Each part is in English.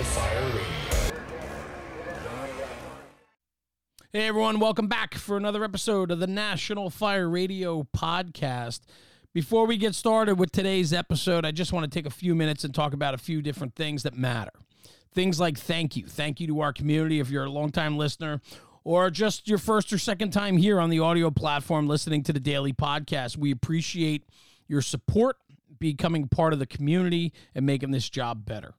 Fire Radio. Hey everyone, welcome back for another episode of the National Fire Radio podcast. Before we get started with today's episode, I just want to take a few minutes and talk about a few different things that matter. Things like thank you. Thank you to our community if you're a longtime listener or just your first or second time here on the audio platform listening to the daily podcast. We appreciate your support, becoming part of the community, and making this job better.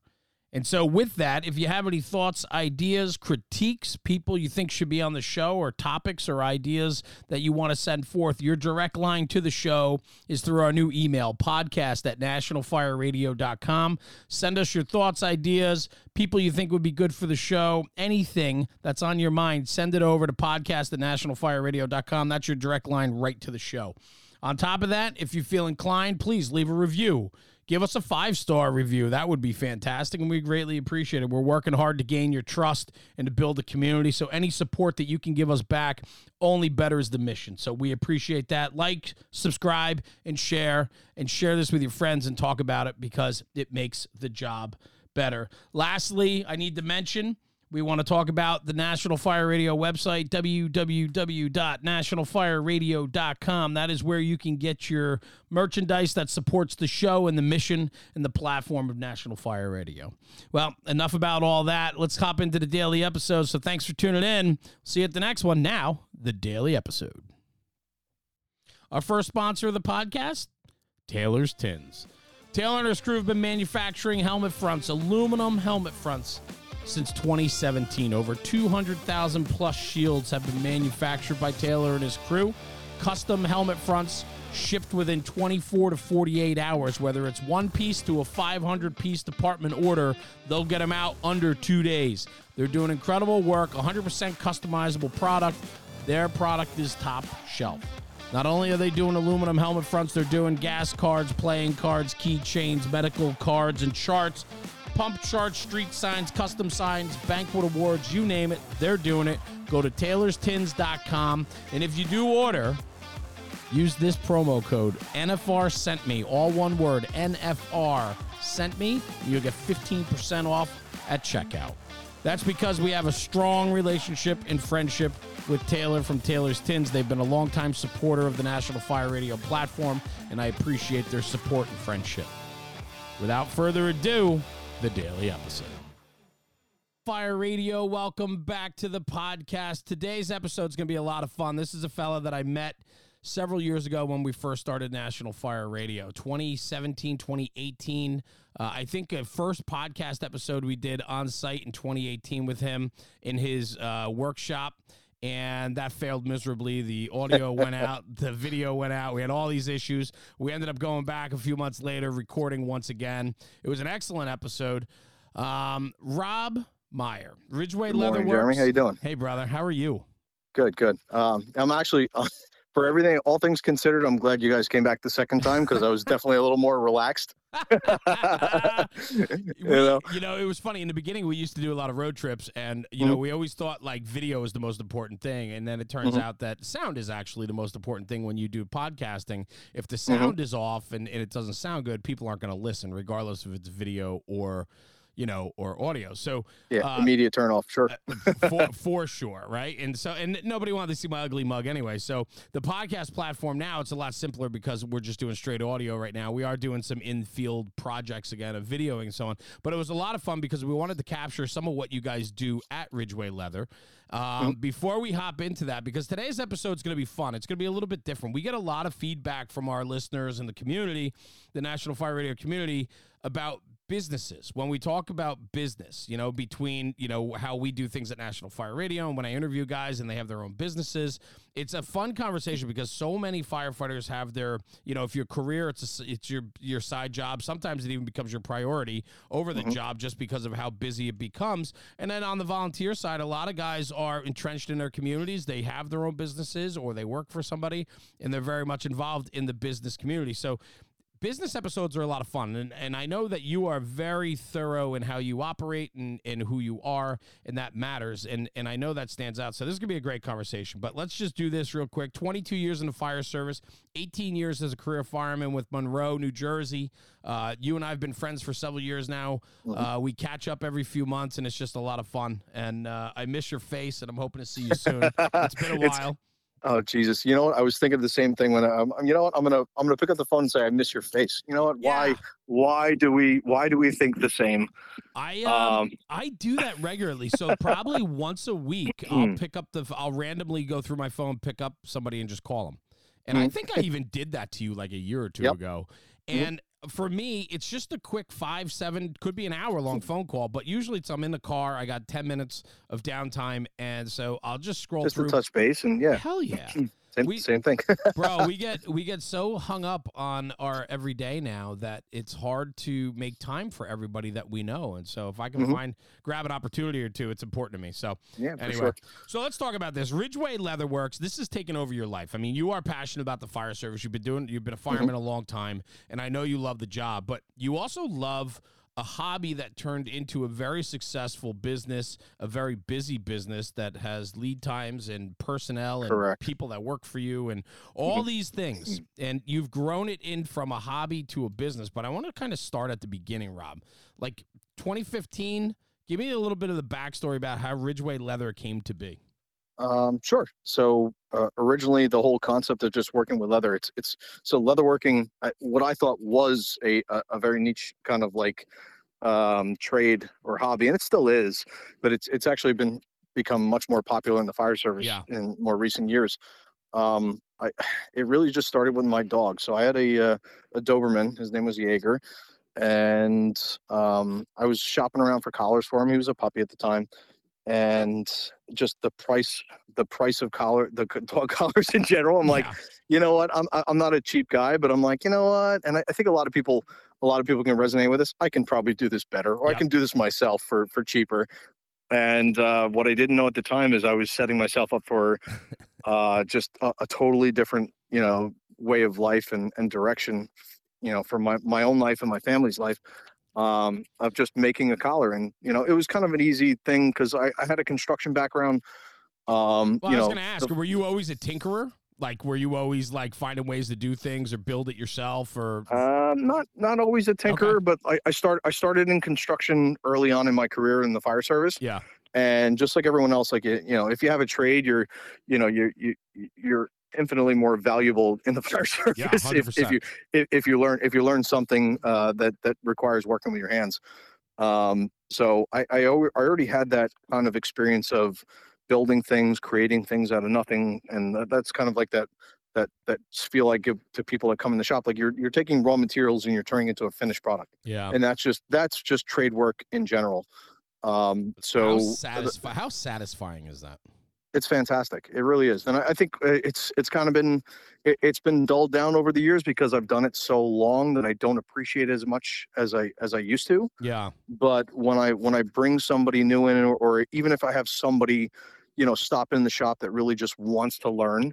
And so, with that, if you have any thoughts, ideas, critiques, people you think should be on the show, or topics or ideas that you want to send forth, your direct line to the show is through our new email, podcast at nationalfireradio.com. Send us your thoughts, ideas, people you think would be good for the show, anything that's on your mind, send it over to podcast at nationalfireradio.com. That's your direct line right to the show. On top of that, if you feel inclined, please leave a review give us a five star review. That would be fantastic, and we greatly appreciate it. We're working hard to gain your trust and to build a community. So any support that you can give us back only betters the mission. So we appreciate that. Like, subscribe, and share, and share this with your friends and talk about it because it makes the job better. Lastly, I need to mention. We want to talk about the National Fire Radio website, www.nationalfireradio.com. That is where you can get your merchandise that supports the show and the mission and the platform of National Fire Radio. Well, enough about all that. Let's hop into the daily episode. So thanks for tuning in. See you at the next one. Now, the daily episode. Our first sponsor of the podcast, Taylor's Tins. Taylor and his crew have been manufacturing helmet fronts, aluminum helmet fronts since 2017. Over 200,000 plus shields have been manufactured by Taylor and his crew. Custom helmet fronts shipped within 24 to 48 hours. Whether it's one piece to a 500 piece department order, they'll get them out under two days. They're doing incredible work, 100% customizable product. Their product is top shelf. Not only are they doing aluminum helmet fronts, they're doing gas cards, playing cards, keychains, medical cards, and charts pump charts, street signs, custom signs, banquet awards, you name it, they're doing it. Go to taylorstins.com. And if you do order, use this promo code NFR sent me, all one word, NFR sent me. You'll get 15% off at checkout. That's because we have a strong relationship and friendship with Taylor from Taylor's Tins. They've been a longtime supporter of the National Fire Radio platform, and I appreciate their support and friendship. Without further ado, the daily episode. Fire Radio, welcome back to the podcast. Today's episode is going to be a lot of fun. This is a fella that I met several years ago when we first started National Fire Radio, 2017, 2018. Uh, I think a first podcast episode we did on site in 2018 with him in his uh, workshop and that failed miserably. The audio went out, the video went out. We had all these issues. We ended up going back a few months later, recording once again. It was an excellent episode. Um, Rob Meyer, Ridgeway Good morning, Leatherworks. Jeremy. How you doing? Hey, brother. How are you? Good, good. Um, I'm actually, for everything, all things considered, I'm glad you guys came back the second time because I was definitely a little more relaxed. you know, you know, it was funny in the beginning. We used to do a lot of road trips, and you know, Mhm. we always thought like video is the most important thing, and then it turns Mhm. out that sound is actually the most important thing when you do podcasting. If the Mm-hmm. sound is off and, and it doesn't sound good, people aren't going to listen, regardless if it's video or you know or audio. So yeah, uh, immediate turn off. Sure. for for sure, right? And so and nobody wanted to see my ugly mug anyway. So the podcast platform now it's a lot simpler because we're just doing straight audio right now. We are doing some in-field projects again of videoing and so on. But it was a lot of fun because we wanted to capture some of what you guys do at Ridgeway Leather. Um, Before we hop into that, because today's episode is going to be fun. It's going to be a little bit different. We get a lot of feedback from our listeners and the community, the National Fire Radio community, about businesses. When we talk about business you know between you know how we do things at national fire radio and when i interview guys and they have their own businesses it's a fun conversation because so many firefighters have their you know if your career it's a, it's your your side job sometimes it even becomes your priority over the mm-hmm. job just because of how busy it becomes. And then on the volunteer side a lot of guys are entrenched in their communities. They have their own businesses or they work for somebody and they're very much involved in the business community. So business episodes are a lot of fun, and, and I know that you are very thorough in how you operate and, and who you are, and that matters. And and I know that stands out. So this is gonna be a great conversation. But let's just do this real quick. Twenty two years in the fire service, eighteen years as a career fireman with Monroe, New Jersey. Uh, you and I have been friends for several years now. Uh, we catch up every few months, and it's just a lot of fun. And uh, I miss your face, and I'm hoping to see you soon. it's been a while. Oh Jesus! You know what? I was thinking the same thing when I, um, you know what? I'm gonna I'm gonna pick up the phone and say I miss your face. You know what? Yeah. Why why do we why do we think the same? I um, Um, I do that regularly. So probably once a week, I'll pick up the. I'll randomly go through my phone, pick up somebody, and just call them. And I Mhm. think I even did that to you like a year or two Yep. ago. Mhm. And for me, it's just a quick five, seven, could be an hour long hmm. phone call. But usually, it's I'm in the car. I got ten minutes of downtime, and so I'll just scroll just through. to touch base and yeah, Hell yeah. same we- same thing. bro we get we get so hung up on our everyday now that it's hard to make time for everybody that we know and so if i can Mhm. find grab an opportunity or two it's important to me so yeah, anyway sure. so let's talk about this ridgeway leatherworks this has taken over your life i mean you are passionate about the fire service you've been doing you've been a Mm-hmm. fireman a long time and i know you love the job but you also love a hobby that turned into a very successful business, a very busy business that has lead times and personnel and Correct. people that work for you and all Mhm. these things. And you've grown it in from a hobby to a business. But I want to kind of start at the beginning, Rob. Like 2015, give me a little bit of the backstory about how Ridgeway Leather came to be. Um, sure. So uh, originally, the whole concept of just working with leather, it's it's so leatherworking. I, what I thought was a, a a very niche kind of like um, trade or hobby, and it still is, but it's it's actually been become much more popular in the fire service Yeah. in more recent years. Um, I it really just started with my dog. So I had a uh, a Doberman. His name was Jaeger, and um, I was shopping around for collars for him. He was a puppy at the time, and just the price the price of collar the dog collars in general. I'm like, you know what? I'm I'm not a cheap guy, but I'm like, you know what? And I, I think a lot of people a lot of people can resonate with this. I can probably do this better, or Yep. I can do this myself for for cheaper. And uh, what I didn't know at the time is I was setting myself up for uh, just a, a totally different, you know, way of life and, and direction, you know, for my, my own life and my family's life um, of just making a collar. And, you know, it was kind of an easy thing because I, I had a construction background. Um, Well, you I was know, going to ask, the- were you always a tinkerer? Like, were you always like finding ways to do things or build it yourself or? Um, not not always a tinkerer, but I, I start I started in construction early on in my career in the fire service. Yeah. And just like everyone else, like you know, if you have a trade, you're, you know, you're you you're infinitely more valuable in the fire service Yeah, if, if you if, if you learn if you learn something uh, that that requires working with your hands. Um, so I I, I already had that kind of experience of building things, creating things out of nothing, and that, that's kind of like that that that feel I give to people that come in the shop. Like you're you're taking raw materials and you're turning it into a finished product, Yeah. and that's just that's just trade work in general. Um, so how, uh, satisfi- how satisfying is that? It's fantastic. It really is, and I, I think uh, it's it's kind of been it, it's been dulled down over the years because I've done it so long that I don't appreciate it as much as I as I used to. Yeah. But when I when I bring somebody new in, or, or even if I have somebody, you know, stop in the shop that really just wants to learn,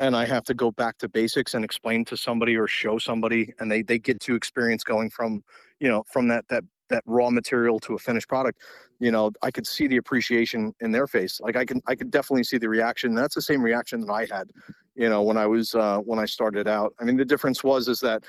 and I have to go back to basics and explain to somebody or show somebody, and they they get to experience going from, you know, from that that that raw material to a finished product you know i could see the appreciation in their face. Like i can i could definitely see the reaction. That's the same reaction that i had you know when i was uh when i started out. I mean the difference was is that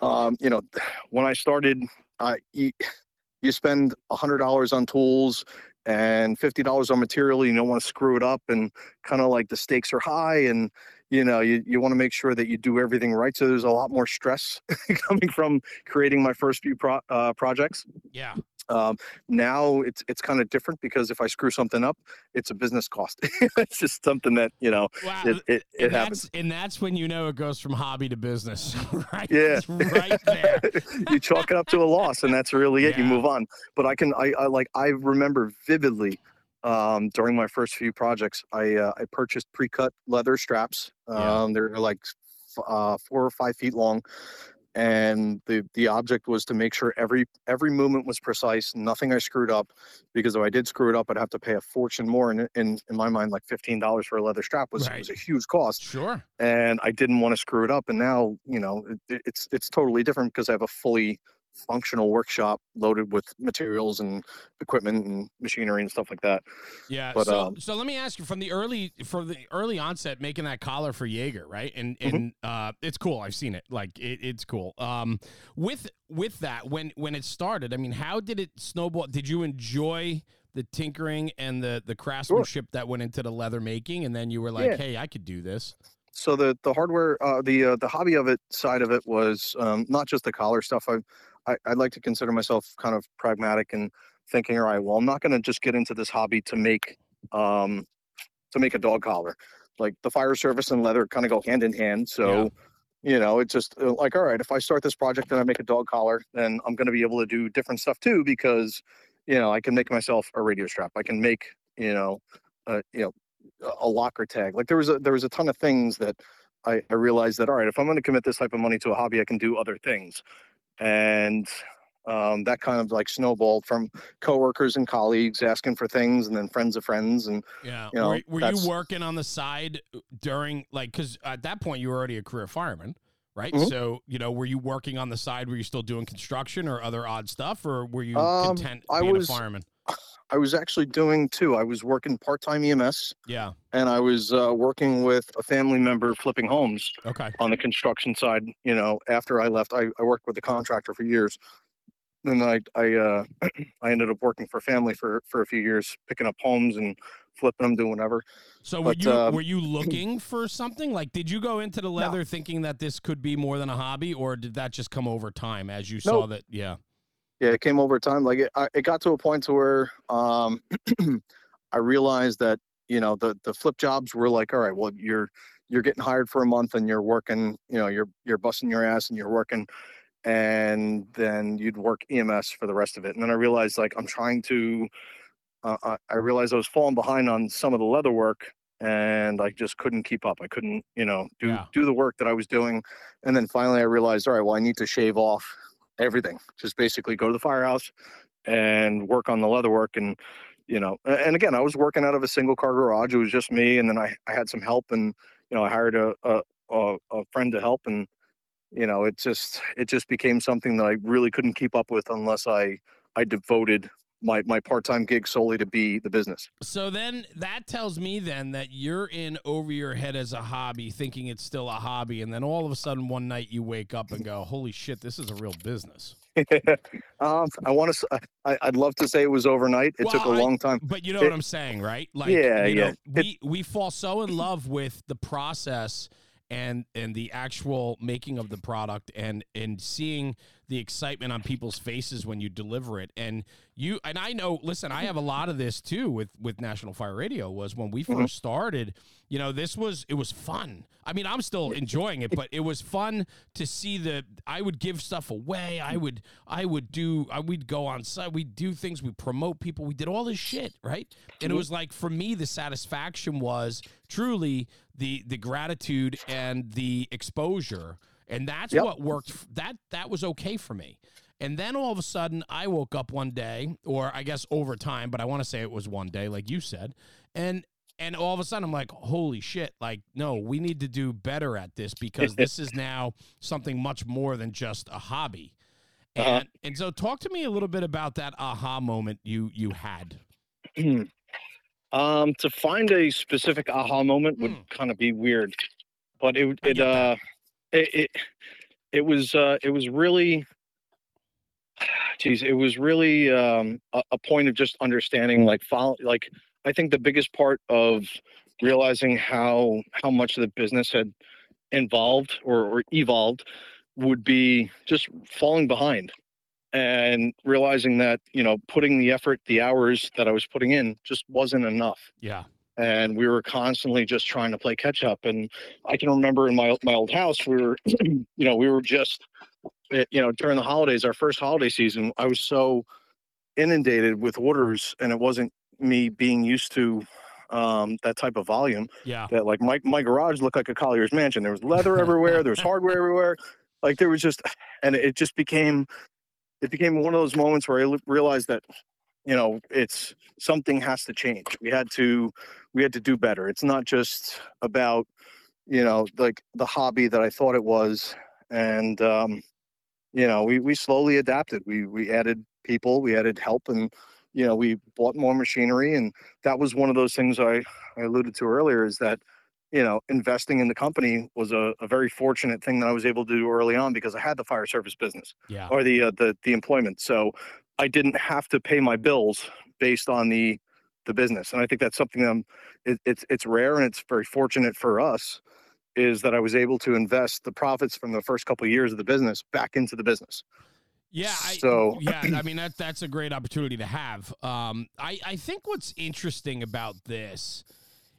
um you know when i started uh you, you spend a hundred dollars on tools and fifty dollars on material you don't want to screw it up and kind of like the stakes are high and you know you, you want to make sure that you do everything right so there's a lot more stress coming from creating my first few pro- uh, projects Yeah. um, now it's it's kind of different because if I screw something up, it's a business cost. it's just something that you know Wow. it it, it and happens. that's and that's when you know it goes from hobby to business, right? Yeah. It's right there. you chalk it up to a loss, and that's really it. You move on. But I can I, I like I remember vividly um, during my first few projects, I uh, I purchased pre-cut leather straps. Yeah. Um, they're like f- uh, four or five feet long. and the the object was to make sure every every movement was precise nothing i screwed up because if i did screw it up i'd have to pay a fortune more and in in my mind like $15 for a leather strap was, Right. was a huge cost Sure. and i didn't want to screw it up and now you know it, it's it's totally different because i have a fully functional workshop loaded with materials and equipment and machinery and stuff like that Yeah. But, so, um, so let me ask you from the early from the early onset making that collar for Jaeger, right? And Mhm. and uh, it's cool. I've seen it. Like it, it's cool. Um, with with that when when it started, I mean, how did it snowball? Did you enjoy the tinkering and the the craftsmanship that went into the leather making, and then you were like, Yeah. hey, I could do this. so the the hardware uh, the uh, the hobby of it side of it was um, not just the collar stuff I, I i'd like to consider myself kind of pragmatic and thinking all right well i'm not going to just get into this hobby to make um to make a dog collar. Like the fire service and leather kind of go hand in hand so you know it's just uh, like all right if i start this project and i make a dog collar then i'm going to be able to do different stuff too because you know i can make myself a radio strap. I can make you know uh, you know a- a locker tag. Like there was a there was a ton of things that I, I realized that all right, if I'm going to commit this type of money to a hobby, I can do other things, and um, that kind of like snowballed from coworkers and colleagues asking for things, and then friends of friends, and Yeah. You know, were were you working on the side during like because at that point you were already a career fireman, right? Mhm. So you know, were you working on the side? Were you still doing construction or other odd stuff, or were you Um, content being was- a fireman? I was actually doing two. I was working part time EMS, Yeah. and I was uh, working with a family member flipping homes Okay. on the construction side. You know, after I left, I, I worked with a contractor for years. Then I I uh, I ended up working for family for for a few years, picking up homes and flipping them, doing whatever. So were But, you um, were you looking for something? Like, did you go into the leather thinking that this could be more than a hobby, or did that just come over time as you saw that? Yeah. Yeah, it came over time. Like it, I, it got to a point to where um, I realized that you know the the flip jobs were like, all right, well you're you're getting hired for a month and you're working, you know, you're you're busting your ass and you're working, and then you'd work EMS for the rest of it. And then I realized like I'm trying to, uh, I, I realized I was falling behind on some of the leather work. And I just couldn't keep up. I couldn't, you know, do Yeah. do the work that I was doing. And then finally, I realized, all right, well, I need to shave off everything. Just basically go to the firehouse and work on the leather work and you know and again i was working out of a single car garage it was just me and then i, I had some help and you know i hired a, a a friend to help and you know it just it just became something that i really couldn't keep up with unless i i devoted my my part-time gig solely to be the business So then that tells me then that you're in over your head as a hobby, thinking it's still a hobby, and then all of a sudden one night you wake up and go, "Holy shit, this is a real business." um i want to I, i'd love to say it was overnight it took a long time But you know It- what I'm saying, right? Like, Yeah, you know, yeah. we we fall so in love with the process and and the actual making of the product and and seeing the excitement on people's faces when you deliver it. And you and I know listen I have a lot of this too with with National Fire Radio was when we 1st Mhm. started you know this was it was fun. I mean I'm still enjoying it but it was fun to see the I would give stuff away. I would I would do I we'd go on site we'd do things we promote people. We did all this shit right? And it Mhm. was like for me the satisfaction was truly the the gratitude and the exposure and that's Yep. what worked that that was okay for me and then all of a sudden i woke up one day or i guess over time but i want to say it was one day like you said and and all of a sudden i'm like holy shit like no we need to do better at this because this is now something much more than just a hobby and Uh-huh. and so talk to me a little bit about that aha moment you you had um to find a specific aha moment would Hmm. kind of be weird but it it uh. that. It, it it was uh it was really geez it was really um a, a point of just understanding like follow like i think the biggest part of realizing how how much the business had involved or, or evolved would be just falling behind and realizing that you know putting the effort the hours that i was putting in just wasn't enough. Yeah and we were constantly just trying to play catch up. And i can remember in my my old house we were you know we were just eh, you know during the holidays our first holiday season i was so inundated with orders and it wasn't me being used to um that type of volume yeah. that like my my garage looked like a Collyer's mansion. There was leather everywhere there was hardware everywhere. Like there was just, and it just became, it became one of those moments where I realized that, you know, it's something has to change. We had to, we had to do better. It's not just about, you know, like the hobby that I thought it was, and um, you know, we we slowly adapted. We we added people, we added help, and you know, we bought more machinery, and that was one of those things I I alluded to earlier is that you know, investing in the company was a, a very fortunate thing that I was able to do early on because I had the fire service business Yeah. or the uh, the the employment. So I didn't have to pay my bills based on the the business, and I think that's something that I'm, it, it's it's rare and it's very fortunate for us is that I was able to invest the profits from the first couple of years of the business back into the business. Yeah, I, So- yeah, I mean that that's a great opportunity to have. Um, I I think what's interesting about this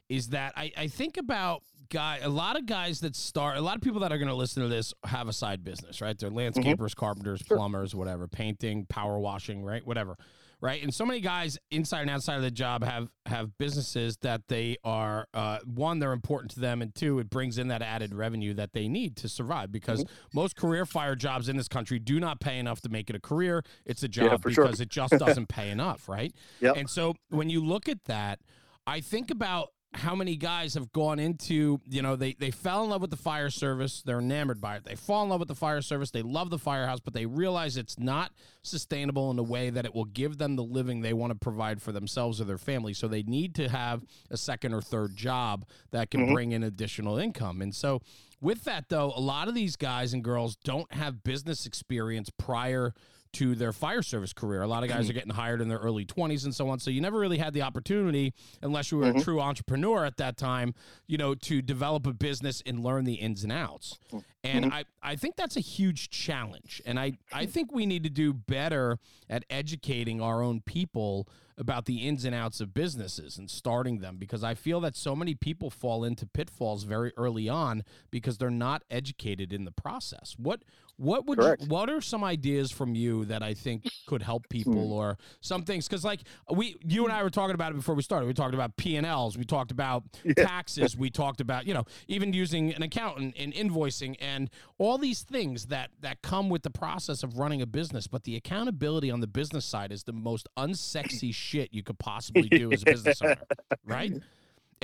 is that I I think about guy a lot of guys that start a lot of people that are going to listen to this have a side business, right? They're landscapers, carpenters, Sure. plumbers, whatever, painting, power washing, right? Whatever. Right, and so many guys inside and outside of the job have have businesses that they are uh, one they're important to them, and two it brings in that added revenue that they need to survive because most career fire jobs in this country do not pay enough to make it a career. It's a job sure. because it just doesn't pay enough, right? Yep. And so when you look at that, I think about how many guys have gone into, you know, they, they fell in love with the fire service. They're enamored by it. They fall in love with the fire service. They love the firehouse, but they realize it's not sustainable in a way that it will give them the living they want to provide for themselves or their family. So they need to have a second or third job that can Mhm. bring in additional income. And so with that, though, a lot of these guys and girls don't have business experience prior to their fire service career. A lot of guys are getting hired in their early 20s and so on. So you never really had the opportunity, unless you were a Mhm. true entrepreneur at that time, you know, to develop a business and learn the ins and outs. And I, I think that's a huge challenge. And I, I think we need to do better at educating our own people about the ins and outs of businesses and starting them because I feel that so many people fall into pitfalls very early on because they're not educated in the process. What what would you, what are some ideas from you that I think could help hmm. people or some things? Cuz like we you and I were talking about it before we started. We talked about P&Ls, we talked about taxes, we talked about, you know, even using an accountant and invoicing and all these things that that come with the process of running a business, but the accountability on the business side is the most unsexy shit you could possibly do as a business owner, right? And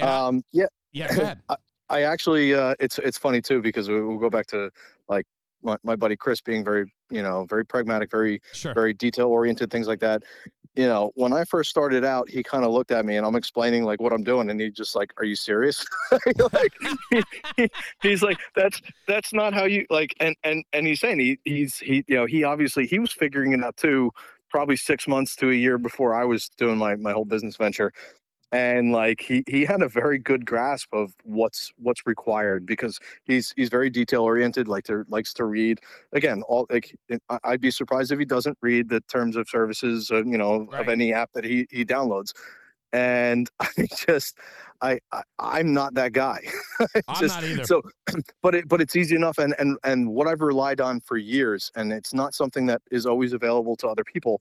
I- Um, yeah, yeah, go ahead. I actually, uh, it's it's funny too because we, we'll go back to like my, my buddy Chris being very, you know, very pragmatic, very Sure. very detail oriented, things like that. You know, when I first started out, he kind of looked at me and I'm explaining like what I'm doing, and he just like, "Are you serious?" like, he, he- he's like, "That's that's not how you like." And and and he's saying he he's he you know he obviously he was figuring it out too, probably six months to a year before I was doing my my whole business venture. And like he he had a very good grasp of what's what's required because he's he's very detail oriented like to likes to read. Again all like i'd be surprised if he doesn't read the terms of services uh, you know Right. of any app that he he downloads. And i just i, I i'm not that guy I'm just- not either. so but it but it's easy enough and and and what i've relied on for years and it's not something that is always available to other people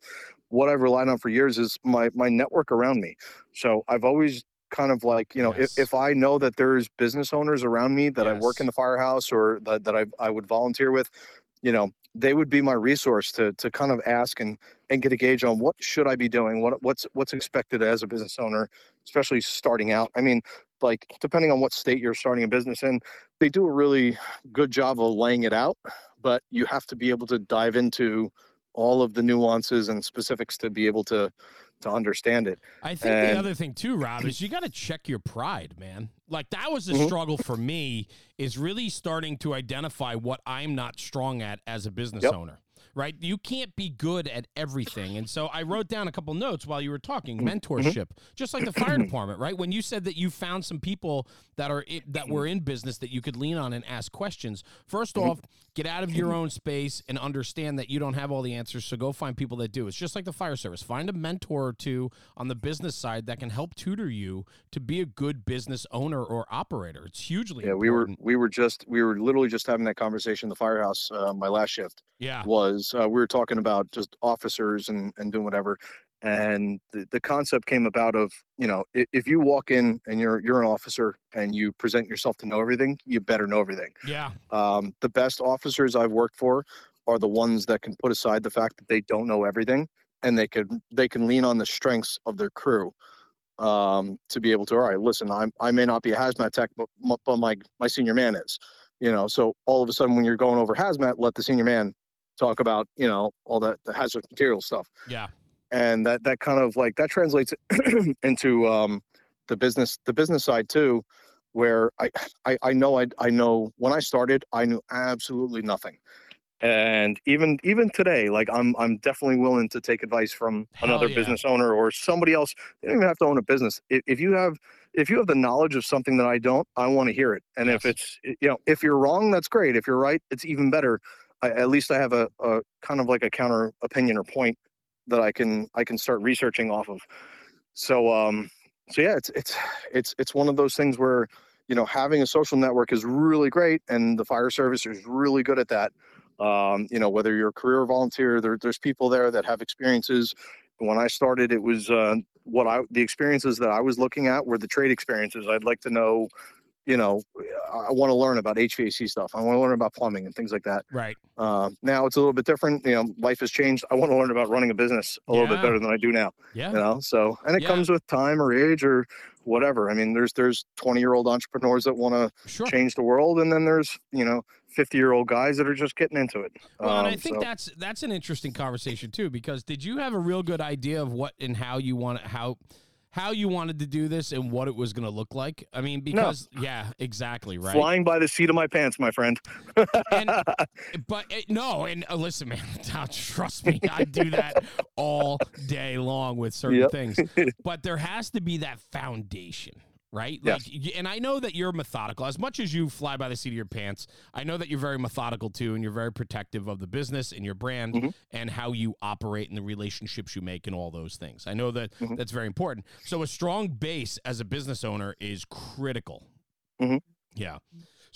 what i've relied on for years is my my network around me so i've always kind of like you know Yes. if, if i know that there's business owners around me that i work in the firehouse or that, that I, I would volunteer with you know they would be my resource to to kind of ask and and get a gauge on what should i be doing what what's what's expected as a business owner especially starting out i mean like depending on what state you're starting a business in they do a really good job of laying it out but you have to be able to dive into all of the nuances and specifics to be able to to understand it I think the other thing too, Rob, is you got to check your pride, man. Like that was a Mhm. struggle for me is really starting to identify what I'm not strong at as a business Yep. owner. Right? You can't be good at everything. And so I wrote down a couple notes while you were talking, Mm-hmm. mentorship, just like the fire department, right? When you said that you found some people that are that were in business that you could lean on and ask questions. First Mm-hmm. off, get out of your own space and understand that you don't have all the answers, so go find people that do. It's just like the fire service. Find a mentor or two on the business side that can help tutor you to be a good business owner or operator. It's hugely yeah we were we were just we were literally just having that conversation in the firehouse uh, my last shift yeah. was uh, we were talking about just officers and and doing whatever and the, the concept came about of you know if, if you walk in and you're you're an officer and you present yourself to know everything you better know everything Yeah. um, the best officers i've worked for are the ones that can put aside the fact that they don't know everything and they can they can lean on the strengths of their crew um, to be able to all right listen i'm i may not be a hazmat tech but, but my my senior man is you know so all of a sudden when you're going over hazmat let the senior man talk about you know all that the hazardous material stuff. Yeah. and that that kind of like that translates into um the business the business side too where I, I i know i i know when i started i knew absolutely nothing. And even even today like i'm i'm definitely willing to take advice from Hell another yeah. business owner or somebody else. You don't even have to own a business. If, if you have if you have the knowledge of something that i don't i want to hear it. And if it's you know if you're wrong that's great. If you're right it's even better I, at least i have a, a kind of like a counter opinion or point that I can I can start researching off of. So um so yeah, it's it's it's it's one of those things where you know having a social network is really great and the fire service is really good at that. Um, you know, whether you're a career volunteer, there, there's people there that have experiences. When I started, it was uh, what I the experiences that I was looking at were the trade experiences. I'd like to know, you know, I want to learn about HVAC stuff. I want to learn about plumbing and things like that. Right. Uh, now it's a little bit different. You know, life has changed. I want to learn about running a business a little bit better than I do now. Yeah. You know, so and it Yeah. comes with time or age or whatever. I mean, there's there's 20 year old entrepreneurs that want to Sure. change the world, and then there's you know 50 year old guys that are just getting into it. Well, and I Um, think so- that's that's an interesting conversation too, because did you have a real good idea of what and how you want to how how you wanted to do this and what it was going to look like? I mean, because yeah, exactly right. flying by the seat of my pants, my friend. And- But eh, no, and uh, listen, man, trust me, I do that all day long with certain Yep. things. But there has to be that foundation, right? Yes. Like, and I know that you're methodical. As much as you fly by the seat of your pants, I know that you're very methodical too, and you're very protective of the business and your brand Mhm. and how you operate and the relationships you make and all those things. I know that Mhm. that's very important. So a strong base as a business owner is critical. Mhm. Yeah.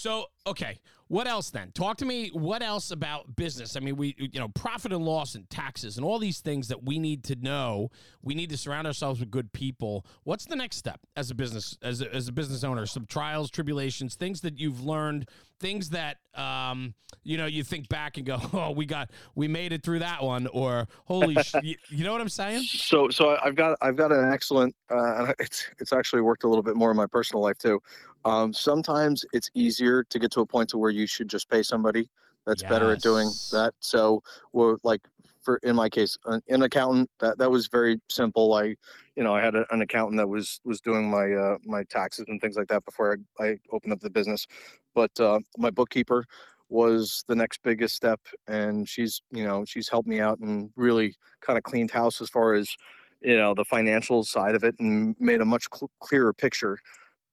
So, okay, what else then? Talk to me. What else about business? I mean, we, you know, profit and loss and taxes and all these things that we need to know. We need to surround ourselves with good people. What's the next step as a business, as a, as a business owner? Some trials, tribulations, things that you've learned, things that, um, you know, you think back and go, oh, we got, we made it through that one, or holy, sh-, you, you know what I'm saying? so so I've got I've got an excellent uh, it's it's actually worked a little bit more in my personal life too. Um, sometimes it's easier to get to a point to where you should just pay somebody that's better at doing that. So we're like for in my case an, an accountant that that was very simple. I you know I had a, an accountant that was was doing my uh, my taxes and things like that before I, I opened up the business. But uh, my bookkeeper was the next biggest step and she's you know she's helped me out and really kind of cleaned house as far as you know the financial side of it and made a much cl- clearer picture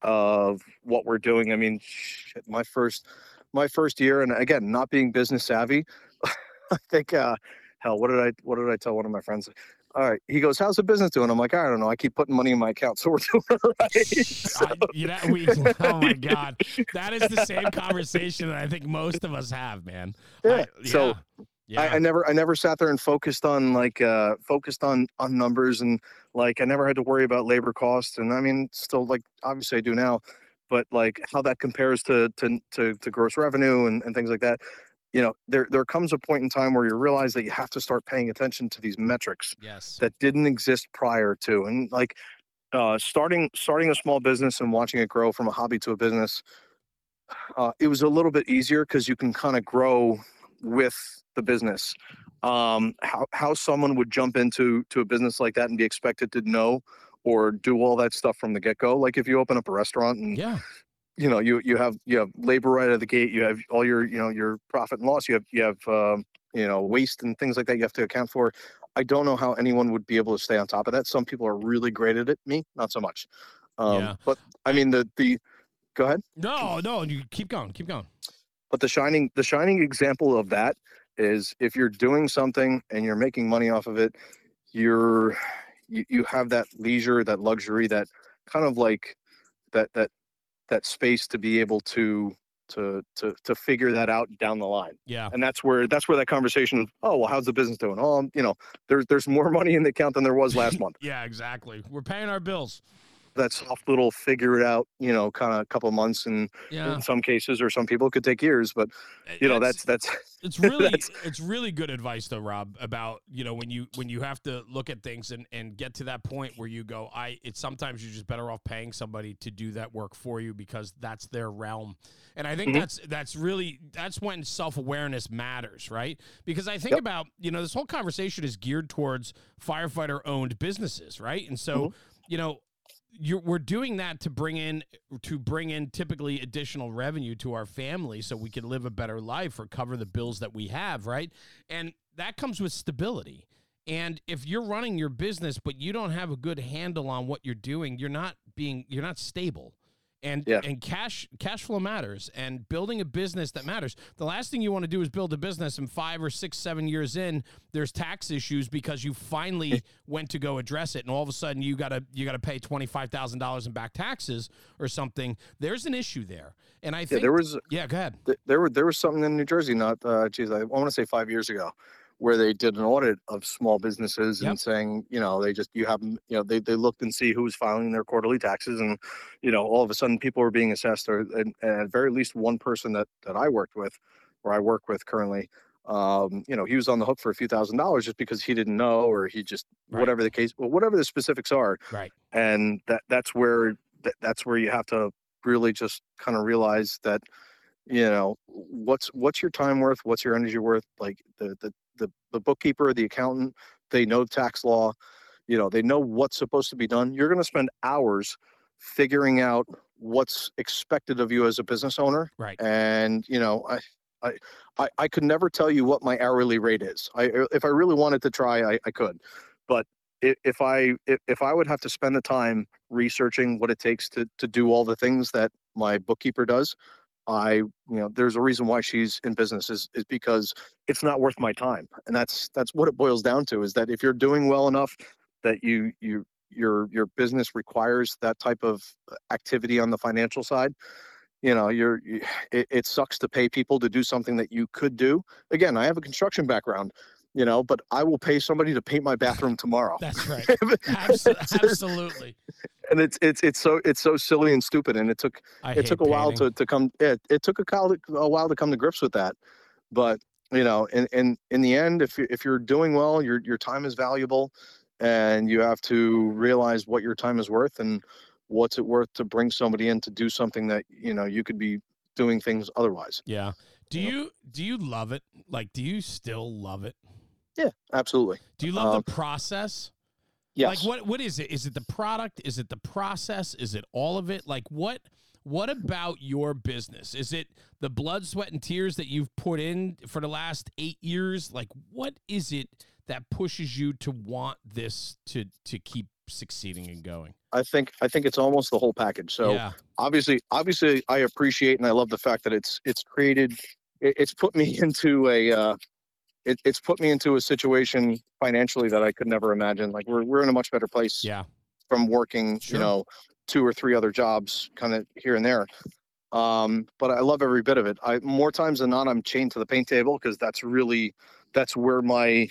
of what we're doing i mean shit, my first my first year and again not being business savvy i think uh hell what did i what did i tell one of my friends all right he goes how's the business doing i'm like i don't know i keep putting money in my account so we're doing all right So- I, you know, we, oh my God. That is the same conversation that I think most of us have, man. Yeah, I, so yeah. I, I never I never sat there and focused on like uh focused on on numbers and like I never had to worry about labor costs and I mean still like obviously I do now but like how that compares to to to, to gross revenue and, and things like that you know there there comes a point in time where you realize that you have to start paying attention to these metrics yes. that didn't exist prior to and like uh starting starting a small business and watching it grow from a hobby to a business uh it was a little bit easier because you can kind of grow with the business um how how someone would jump into to a business like that and be expected to know or do all that stuff from the get-go like if you open up a restaurant and yeah. you know you you have you have labor right out of the gate you have all your you know your profit and loss you have you have um, you know waste and things like that you have to account for i don't know how anyone would be able to stay on top of that some people are really great at it me not so much um Yeah. but i mean the the go ahead No, no, you keep going, keep going. But the shining the shining example of that is if you're doing something and you're making money off of it you're you, you have that leisure that luxury that kind of like that that that space to be able to to to to figure that out down the line. Yeah. And that's where that's where that conversation. Oh well, how's the business doing? Oh, um, you know, there's there's more money in the account than there was last month. Yeah, exactly. We're paying our bills. That soft little figure it out, you know, kind of a couple months, and Yeah. in some cases or some people it could take years. But you know, that's that's it's really That's- it's really good advice though rob about you know when you when you have to look at things and and get to that point where you go i it's sometimes you're just better off paying somebody to do that work for you because that's their realm and i think Mhm. that's that's really that's when self-awareness matters right because i think Yep. about you know this whole conversation is geared towards firefighter owned businesses right and so Mhm. you know you're, we're doing that to bring in to bring in typically additional revenue to our family so we can live a better life or cover the bills that we have right? And that comes with stability. And if you're running your business but you don't have a good handle on what you're doing you're not being you're not stable and Yeah. and cash cash flow matters and building a business that matters the last thing you want to do is build a business and five or six seven years in there's tax issues because you finally went to go address it and all of a sudden you gotta you gotta pay $25000 in back taxes or something there's an issue there and i yeah. think There was yeah go ahead th- there were there was something in New Jersey, not uh, geez, I want to say five years ago, where they did an audit of small businesses Yep. and saying, you know, they just you have you know they they looked and see who was filing their quarterly taxes, and you know all of a sudden people were being assessed, or and, and at very least one person that that I worked with, or I work with currently. Um, you know, he was on the hook for a few thousand dollars just because he didn't know, or he just Right. whatever the case, well, whatever the specifics are, right and that that's where that, that's where you have to really just kind of realize that you know what's what's your time worth what's your energy worth like the the the, the bookkeeper the accountant they know tax law you know they know what's supposed to be done. You're going to spend hours figuring out what's expected of you as a business owner. Right. And you know I, I i i could never tell you what my hourly rate is. I if i really wanted to try i, I could. But if i if, if i would have to spend the time researching what it takes to to do all the things that my bookkeeper does i you know there's a reason why she's in business is, is because it's not worth my time and that's that's what it boils down to is that if you're doing well enough that you you your your business requires that type of uh, activity on the financial side you know you're you, it, it sucks to pay people to do something that you could do. Again i have a construction background you know but i will pay somebody to paint my bathroom tomorrow. That's right. Absolutely. And it's it's it's so it's so silly and stupid and it took I it took a hate while to, to come it, it took a, while to, a while to come to grips with that. But you know in in, in the end if, you, if you're doing well your your time is valuable and you have to realize what your time is worth and what's it worth to bring somebody in to do something that you know you could be doing things otherwise. Yeah. Do you do you love it? Like, do you still love it? Yeah absolutely Do you love Um, the process? yes Like, what what is it? Is it the product? Is it the process? Is it all of it? Like, what what about your business? Is it the blood, sweat, and tears that you've put in for the last eight years? Like, what is it that pushes you to want this to to keep succeeding and going? i think i think it's almost the whole package so yeah, obviously obviously i appreciate and i love the fact that it's it's created it's put me into a uh it, it's put me into a situation financially that i could never imagine like we're, we're in a much better place yeah, from working Sure. you know two or three other jobs kind of here and there um but i love every bit of it i more times than not i'm chained to the paint table because that's really that's where my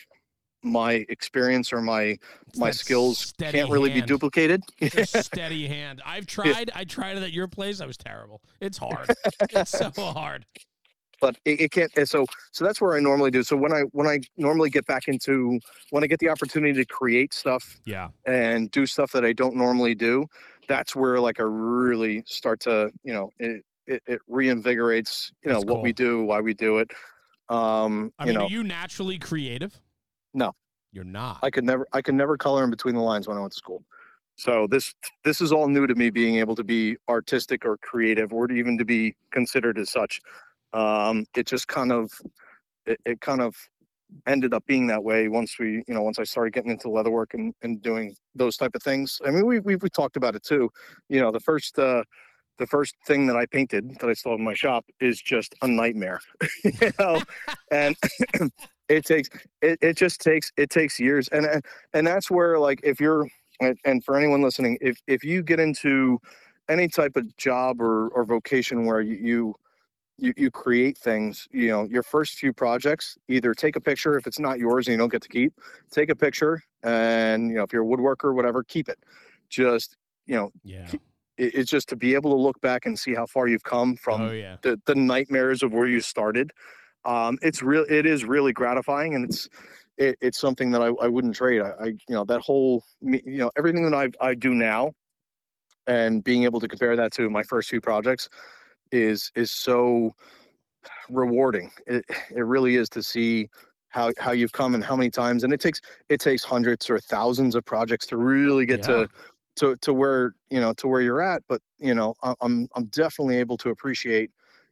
my experience or my It's my skills can't really be duplicated steady hand. I've tried. I tried it at your place. I was terrible. It's hard. it's so hard. But it, it can't and so so that's where i normally do so when i when i normally get back into when i get the opportunity to create stuff Yeah. and do stuff that i don't normally do that's where like i really start to you know it it, it reinvigorates you know That's what we do why we do it um I you mean, know are you naturally creative? No. You're not. i could never i could never color in between the lines when i went to school so this this is all new to me being able to be artistic or creative or even to be considered as such um it just kind of it, it kind of ended up being that way once we you know once i started getting into leatherwork and, and doing those type of things. I mean we, we we talked about it too. You know the first uh the first thing that i painted that i still have in my shop is just a nightmare you know? And it takes it, it just takes it takes years. And and, and that's where like if you're and, and for anyone listening if if you get into any type of job or or vocation where you, you you, you create things, you know, your first few projects, either take a picture if it's not yours and you don't get to keep, take a picture and, you know, if you're a woodworker, whatever, keep it. Just, you know, Yeah. it, it's just to be able to look back and see how far you've come from oh yeah. the, the nightmares of where you started. Um, it's real, it is really gratifying and it's, it, it's something that I, I wouldn't trade. I, I, you know, that whole, you know, everything that I, I do now and being able to compare that to my first few projects is, is so rewarding. It, it really is to see how, how you've come and how many times, and it takes, it takes hundreds or thousands of projects to really get Yeah. to, to, to where, you know, to where you're at. But, you know, I'm, I'm definitely able to appreciate,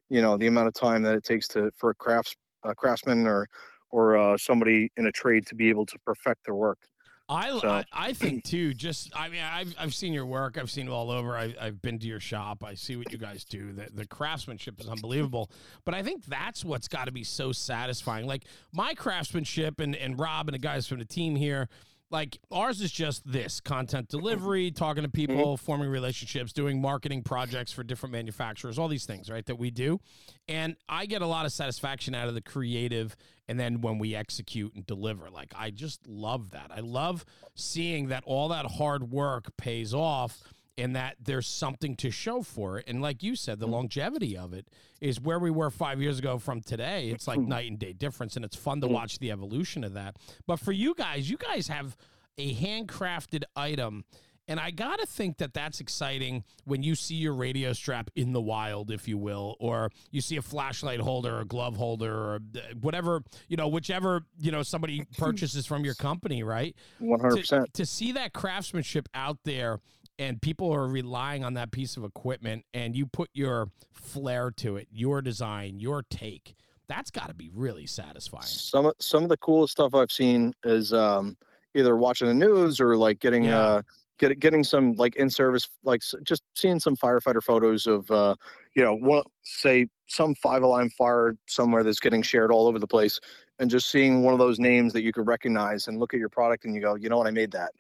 you know, the amount of time that it takes to, for a crafts, a craftsman or, or uh, somebody in a trade to be able to perfect their work. I, So- I I think too. Just I mean, I've I've seen your work. I've seen it all over. I, I've been to your shop. I see what you guys do. The the craftsmanship is unbelievable. But I think that's what's got to be so satisfying. Like my craftsmanship and and Rob and the guys from the team here. Like ours is just this content delivery, mm-hmm. talking to people, mm-hmm. forming relationships, doing marketing projects for different manufacturers, all these things, right, that we do. And I get a lot of satisfaction out of the creative and then when we execute and deliver. Like i just love that. I love seeing that all that hard work pays off and that there's something to show for it. And like you said the mm. longevity of it is where we were five years ago from today. It's like mm. night and day difference and it's fun to mm. watch the evolution of that. But for you guys you guys have a handcrafted item and I got to think that that's exciting when you see your radio strap in the wild, if you will, or you see a flashlight holder or a glove holder or uh, whatever, you know, whichever, you know, somebody purchases from your company, right? One hundred To, percent. to see that craftsmanship out there and people are relying on that piece of equipment and you put your flair to it, your design, your take, that's got to be really satisfying. Some of some of the coolest stuff I've seen is um, either watching the news or like getting Yeah. uh, get, getting some like in service like just seeing some firefighter photos of uh, you know one say some five alarm fire somewhere that's getting shared all over the place and just seeing one of those names that you could recognize and look at your product and you go you know what I made that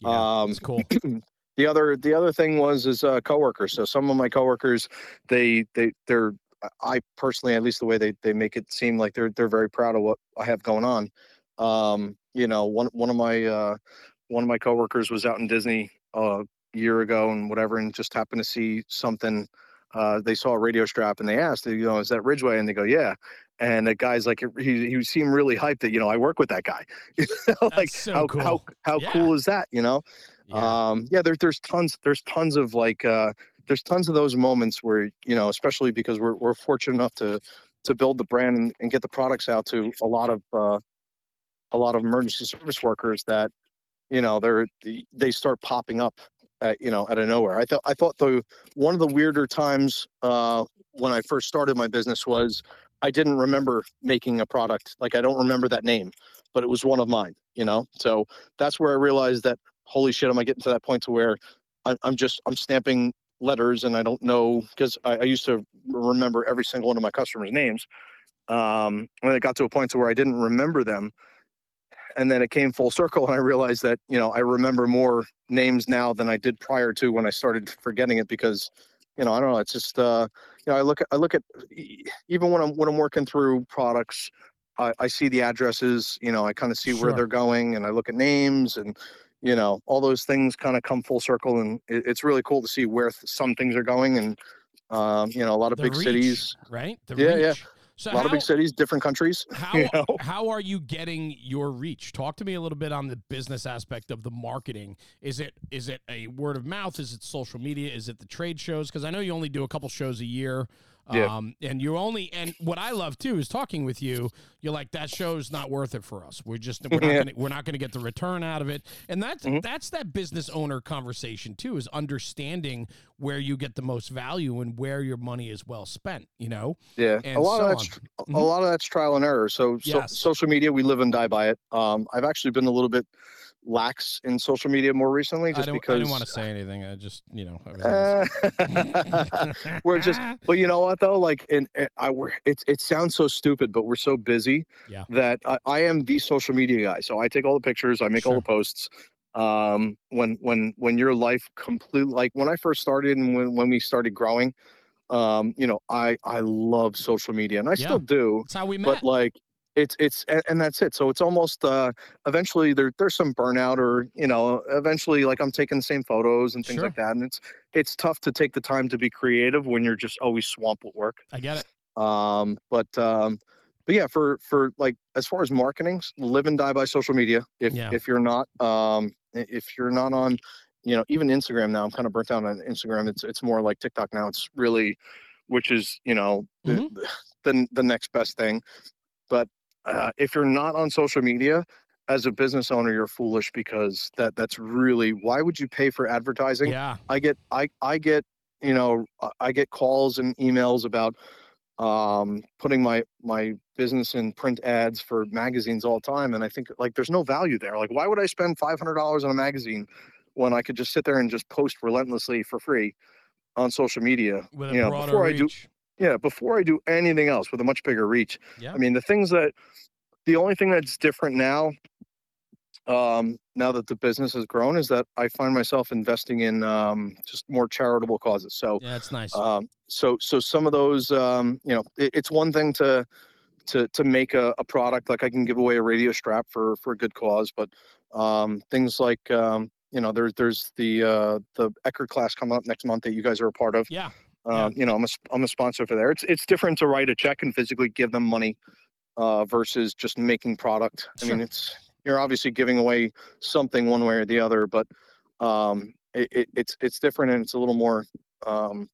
Yeah, um, it's cool. the other the other thing was is uh coworkers. So some of my coworkers they they they're i personally at least the way they they make it seem like they're they're very proud of what i have going on. Um you know one one of my uh one of my coworkers was out in disney uh, a year ago and whatever and just happened to see something uh they saw a radio strap and they asked you know is that ridgeway? And they go yeah. And the guy's like he he seemed really hyped that you know i work with that guy. Like so how, how how Yeah. cool is that you know Yeah. um yeah there, there's tons there's tons of like uh there's tons of those moments where you know especially because we're, we're fortunate enough to to build the brand and, and get the products out to a lot of uh a lot of emergency service workers that you know they're they start popping up at, you know out of nowhere. I thought i thought the one of the weirder times uh when i first started my business was i didn't remember making a product. Like i don't remember that name but it was one of mine you know? So that's where i realized that holy shit am i getting to that point to where I, i'm just i'm stamping letters and i don't know because I, I used to remember every single one of my customers names um and it got to a point to where i didn't remember them and then it came full circle and i realized that you know i remember more names now than i did prior to when i started forgetting it because you know i don't know it's just uh you know i look at i look at even when i'm when i'm working through products i, I see the addresses you know i kind of see where they're going and i look at names and you know all those things kind of come full circle and it, it's really cool to see where th- some things are going and um you know a lot of The big reach, cities right? The Yeah, yeah. So a lot how, of big cities different countries how you know how are you getting your reach? Talk to me a little bit on the business aspect of the marketing. Is it is it a word of mouth? Is it social media? Is it the trade shows? Because I know you only do a couple shows a year. Yeah. Um, and you only and what I love too is talking with you. You're like that show's not worth it for us. We're just we're not Yeah. gonna we're not gonna get the return out of it. And that's Mhm. that's that business owner conversation too. Is understanding where you get the most value and where your money is well spent. You know. Yeah, and a lot so of that's a Mhm. lot of that's trial and error. So, so Yes. social media, we live and die by it. Um, I've actually been a little bit lax in social media more recently, just don't. because. I didn't want to say anything. I just you know. Uh, we're just, but you know what though? Like, and, and I we're it it sounds so stupid, but we're so busy Yeah. that I, I am the social media guy. So I take all the pictures, I make all the posts. Um, when when when your life complete like when I first started and when when we started growing, um, you know, I I love social media and I Yeah. still do, That's how we met. but like it's it's and, that's it. So it's almost uh eventually there there's some burnout or you know eventually like I'm taking the same photos and things Sure. like that, and it's it's tough to take the time to be creative when you're just always swamped with work. I get it. Um, but um, but yeah, for for like as far as marketing, live and die by social media. If Yeah. if you're not um if you're not on, you know, even Instagram now, I'm kind of burnt out on Instagram. It's it's more like TikTok now. It's really, which is you know the Mhm. the, the next best thing. But uh, if you're not on social media. As a business owner, you're foolish because that that's really why would you pay for advertising? Yeah. I get I I get you know I- get calls and emails about um putting my my business in print ads for magazines all the time and I think like there's no value there. Like why would I spend $500 on a magazine when I could just sit there and just post relentlessly for free on social media? With a you know, broader before I do reach. Yeah, before I do anything else with a much bigger reach. Yeah. I mean, the things that the only thing that's different now, um, now that the business has grown, is that I find myself investing in um, just more charitable causes. So, Yeah, it's nice. um, so, so some of those, um, you know, it, it's one thing to to to make a, a product like I can give away a radio strap for for a good cause, but um, things like um, you know, there's there's the uh, the Eckerd class coming up next month that you guys are a part of. yeah. Yeah. Um, you know, I'm a, I'm a sponsor for there. It's it's different to write a check and physically give them money uh, versus just making product. I mean, it's you're obviously giving away something one way or the other, but um, it, it, it's it's different and it's a little more. Um,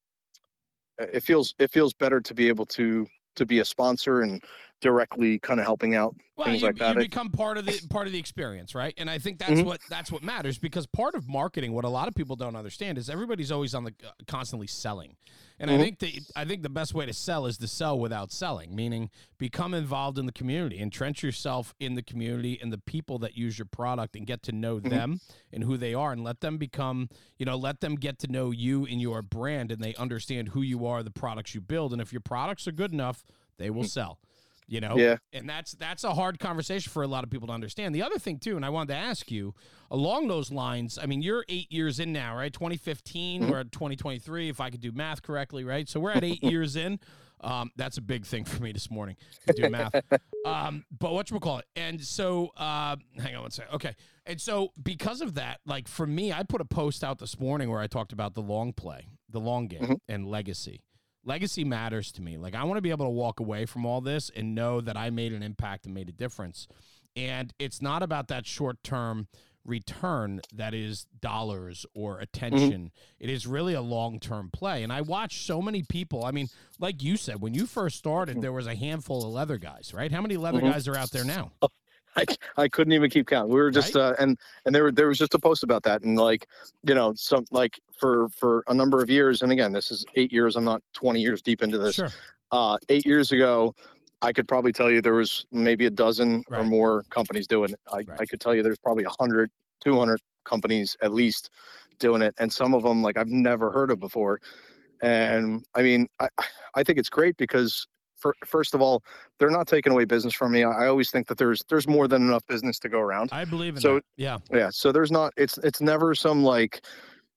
it feels it feels better to be able to to be a sponsor and directly kind of helping out Well, things you, like that. you become part of the part of the experience, right? And I think that's Mhm. what that's what matters because part of marketing, what a lot of people don't understand, is everybody's always on the uh, constantly selling, and I Mhm. think that I think the best way to sell is to sell without selling, meaning become involved in the community, entrench yourself in the community and the people that use your product, and get to know Mhm. them and who they are, and let them become, you know, let them get to know you and your brand, and they understand who you are, the products you build, and if your products are good enough, they will sell. You know. Yeah. and that's that's a hard conversation for a lot of people to understand. The other thing too, and I wanted to ask you along those lines. I mean, you're eight years in now, right? 2015, Mhm. we're at 2023, if I could do math correctly, right? So we're at eight years in. Um, that's a big thing for me this morning to do math. Um, but what you call it? And so, uh, hang on one second. Okay, and so because of that, like for me, I put a post out this morning where I talked about the long play, the long game, Mhm. and legacy legacy matters to me. Like I want to be able to walk away from all this and know that I made an impact and made a difference. And it's not about that short term return that is dollars or attention. It is really a long term play. And I watch so many people. I mean, like you said, when you first started, there was a handful of leather guys, right? How many leather Mhm. guys are out there now? I, I couldn't even keep count. We were just uh, and and there were there was just a post about that and like you know some like for for a number of years and again this is eight years. I'm not 20 years deep into this. Sure. Uh, eight years ago, I could probably tell you there was maybe a dozen or more companies doing it. I, Right. I could tell you there's probably 100, 200 companies at least doing it, and some of them like I've never heard of before. And I mean, I I think it's great because. For, first of all, they're not taking away business from me. I, I always think that there's there's more than enough business to go around. I believe in So- that. Yeah. Yeah. So there's not it's it's never some like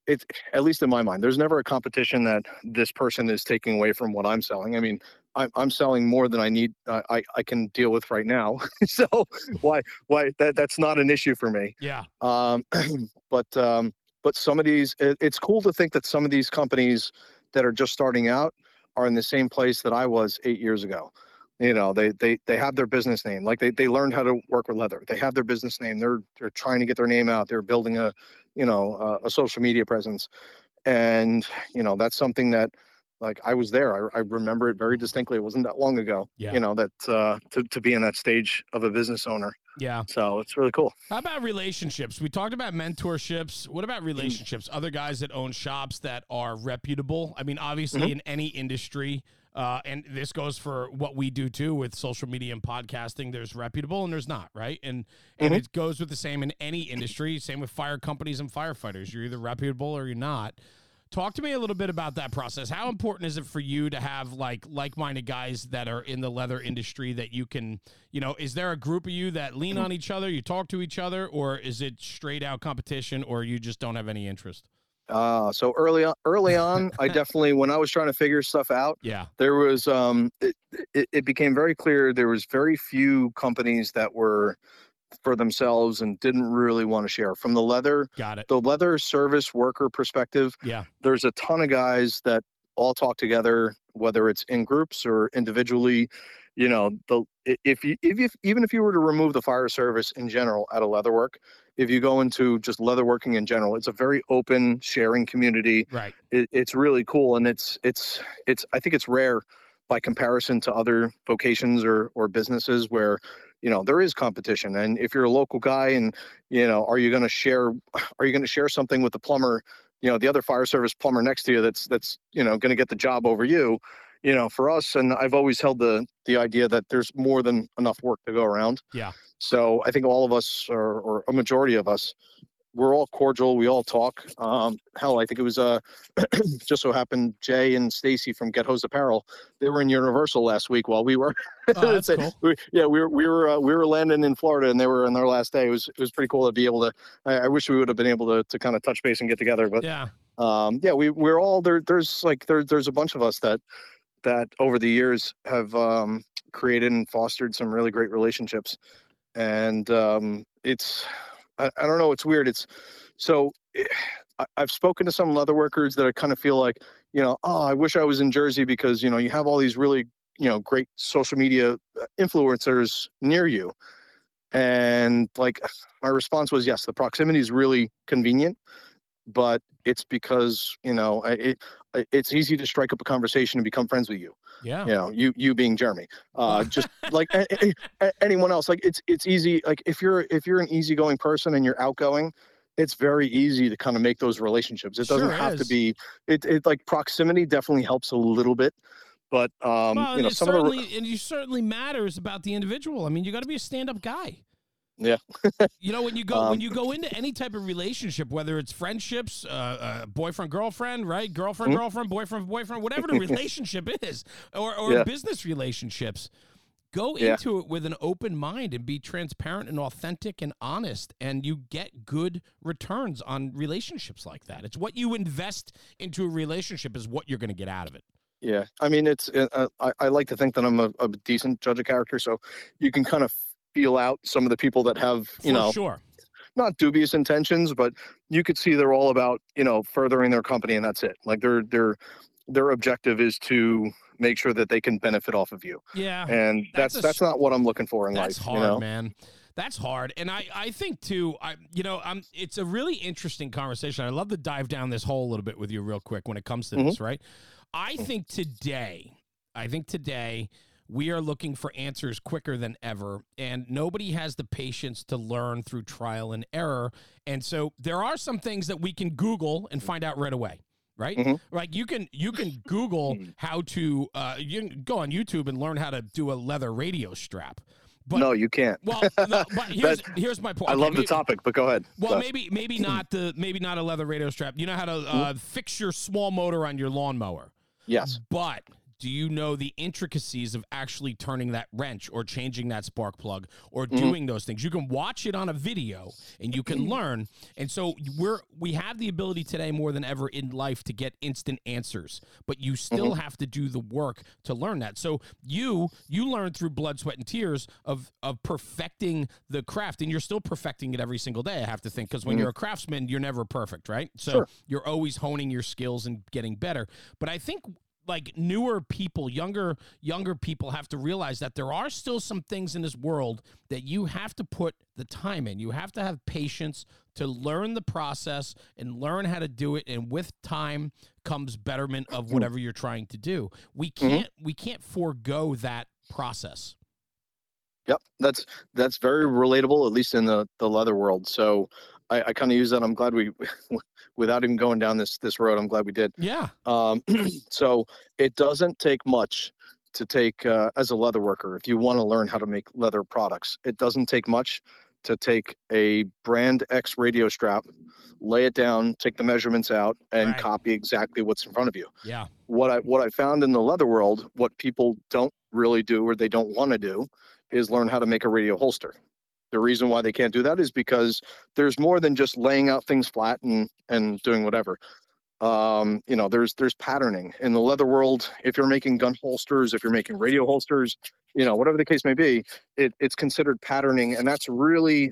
it's at least in my mind, there's never a competition that this person is taking away from what I'm selling. I mean, I'm I'm selling more than I need uh, I I can deal with right now. so why why that that's not an issue for me. Yeah. Um but um but some of these it, it's cool to think that some of these companies that are just starting out are in the same place that I was 8 years ago. You know, they they they have their business name. Like they they learned how to work with leather. They have their business name. They're they're trying to get their name out. They're building a, you know, a, a social media presence. And, you know, that's something that like I was there. I, I remember it very distinctly. It wasn't that long ago. Yeah. You know, that uh to, to be in that stage of a business owner. Yeah. So it's really cool. How about relationships? We talked about mentorships. What about relationships? Other guys that own shops that are reputable. I mean, obviously, in any industry, uh, and this goes for what we do too with social media and podcasting. There's reputable and there's not, right? And and Mhm. it goes with the same in any industry. Same with fire companies and firefighters. You're either reputable or you're not. Talk to me a little bit about that process. How important is it for you to have like like-minded guys that are in the leather industry that you can, you know, is there a group of you that lean on each other, you talk to each other, or is it straight out competition, or you just don't have any interest? Uh, so early on, early on, I definitely when I was trying to figure stuff out, Yeah. there was um, it, it, it became very clear there was very few companies that were for themselves and didn't really want to share. From the leather, Got it. the leather service worker perspective, Yeah. there's a ton of guys that all talk together, whether it's in groups or individually. You know, the if you if you even if you were to remove the fire service in general out of leatherwork, if you go into just leatherworking in general, it's a very open sharing community. Right. It, it's really cool, and it's it's it's I think it's rare by comparison to other vocations or or businesses where you know there is competition and if you're a local guy and you know are you going to share are you going to share something with the plumber you know the other fire service plumber next to you that's that's you know going to get the job over you you know for us and i've always held the the idea that there's more than enough work to go around Yeah. so i think all of us or, or a majority of us we're all cordial we all talk um hell i think it was uh just so happened jay and stacy from get hose apparel they were in universal last week while we were Oh, that's cool. we, yeah, we were we were uh, we were landing in Florida, and they were on their last day. It was it was pretty cool to be able to. I, I wish we would have been able to to kind of touch base and get together, but Yeah. um, yeah, we we're all there. There's like there there's a bunch of us that that over the years have um, created and fostered some really great relationships, and um, it's I, I don't know. It's weird. It's so. I, I've spoken to some leather workers that I kind of feel like, you know, oh, I wish I was in Jersey because you know you have all these really you know great social media uh, influencers near you and like my response was yes the proximity is really convenient but it's because you know it, it's easy to strike up a conversation and become friends with you Yeah. you know you you being jeremy uh just like a, a- a- anyone else like it's it's easy like if you're if you're an easygoing person and you're outgoing it's very easy to kind of make those relationships it doesn't Sure have to be it, it like proximity definitely helps a little bit but um well, you know some of the and you certainly matters about the individual. I mean, you got to be a stand-up guy. Yeah. you know, when you go when Um, you go into any type of relationship, whether it's friendships, uh, uh, boyfriend girlfriend, right, girlfriend Mhm. girlfriend, boyfriend boyfriend, whatever the relationship is, or or Yeah. business relationships. Go Yeah. into it with an open mind and be transparent and authentic and honest, and you get good returns on relationships like that. It's what you invest into a relationship is what you're going to get out of it. Yeah, I mean, it's uh, uh, I, I like to think that I'm a, a decent judge of character, so you can kind of feel out some of the people that have you For know sure. not dubious intentions, but you could see they're all about you know furthering their company, and that's it. Like their their their objective is to make sure that they can benefit off of you, Yeah. and That's that's a that's, not what I'm looking for in That's life. hard, you know, man. That's hard, and I, I think too. I, you know, I'm. It's a really interesting conversation. I love to dive down this hole a little bit with you, real quick, when it comes to Mhm. this. Right? I think today, I think today we are looking for answers quicker than ever, and nobody has the patience to learn through trial and error. And so there are some things that we can Google and find out right away. Right, Mhm. like you can you can Google how to uh, you can go on YouTube and learn how to do a leather radio strap. But no, you can't. well, no, but here's here's my point. I Okay, love the topic, but go ahead. Well, Go. maybe maybe not the maybe not a leather radio strap. You know how to uh, fix your small motor on your lawnmower, yes, but do you know the intricacies of actually turning that wrench or changing that spark plug or Mhm. doing those things? You can watch it on a video and you can learn. And so we're we have the ability today more than ever in life to get instant answers, but you still have to do the work to learn that. So you you learn through blood, sweat, and tears of of perfecting the craft, and you're still perfecting it every single day. I have to think because when Mhm. you're a craftsman, you're never perfect, right? So Sure. you're always honing your skills and getting better. But I think like newer people, younger younger people have to realize that there are still some things in this world that you have to put the time in. You have to have patience to learn the process and learn how to do it and with time comes betterment of mm-hmm. whatever you're trying to do. We mm-hmm. can't we can't forego that process. Yep, that's that's very relatable, at least in the the leather world. So I, I kind of use that. I'm glad we, without even going down this this road, I'm glad we did. Yeah. Um, so it doesn't take much to take uh, as a leather worker if you want to learn how to make leather products. It doesn't take much to take a brand X radio strap, lay it down, take the measurements out, and Right. copy exactly what's in front of you Yeah. what I what I found in the leather world, what people don't really do or they don't want to do, is learn how to make a radio holster. The reason why they can't do that is because there's more than just laying out things flat and and doing whatever. Um you know there's there's patterning in the leather world. If you're making gun holsters if you're making radio holsters you know whatever the case may be it, it's considered patterning and that's really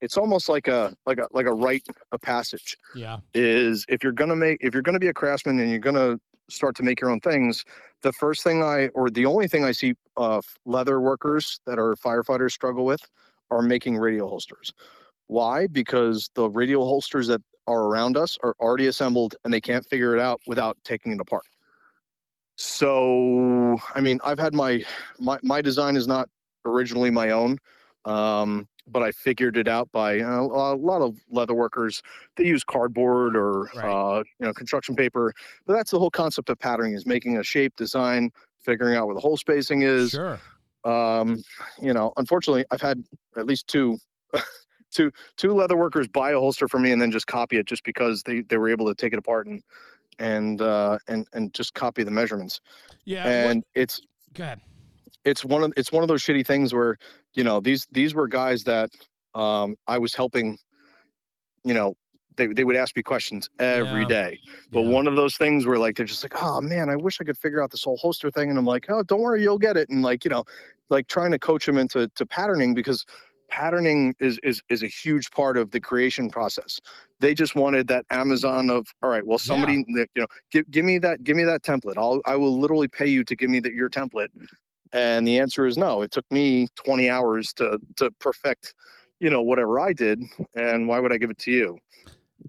it's almost like a like a like a rite of passage. Yeah. is if you're gonna make if you're gonna be a craftsman and you're gonna start to make your own things the first thing i or the only thing i see uh leather workers that are firefighters struggle with are making radio holsters why because the radio holsters that are around us are already assembled and they can't figure it out without taking it apart so i mean i've had my my, my design is not originally my own um but i figured it out by uh, a lot of leather workers they use cardboard or Right. uh, you know construction paper but that's the whole concept of patterning is making a shape design figuring out where the hole spacing is Sure. Um you know unfortunately i've had at least two two two leather workers buy a holster for me and then just copy it just because they they were able to take it apart and and uh and and just copy the measurements Yeah. what- and it's go ahead. it's one of it's one of those shitty things where you know these these were guys that um i was helping you know they, they would ask me questions every Yeah. day. But Yeah. one of those things where like they're just like oh man i wish i could figure out this whole holster thing. And i'm like oh don't worry you'll get it. And like you know like trying to coach them into to patterning because patterning is is is a huge part of the creation process. They just wanted that amazon of all right well somebody that, you know give, give me that give me that template. I'll i will literally pay you to give me that your template. And the answer is no. It took me 20 hours to to perfect you know whatever i did and why would i give it to you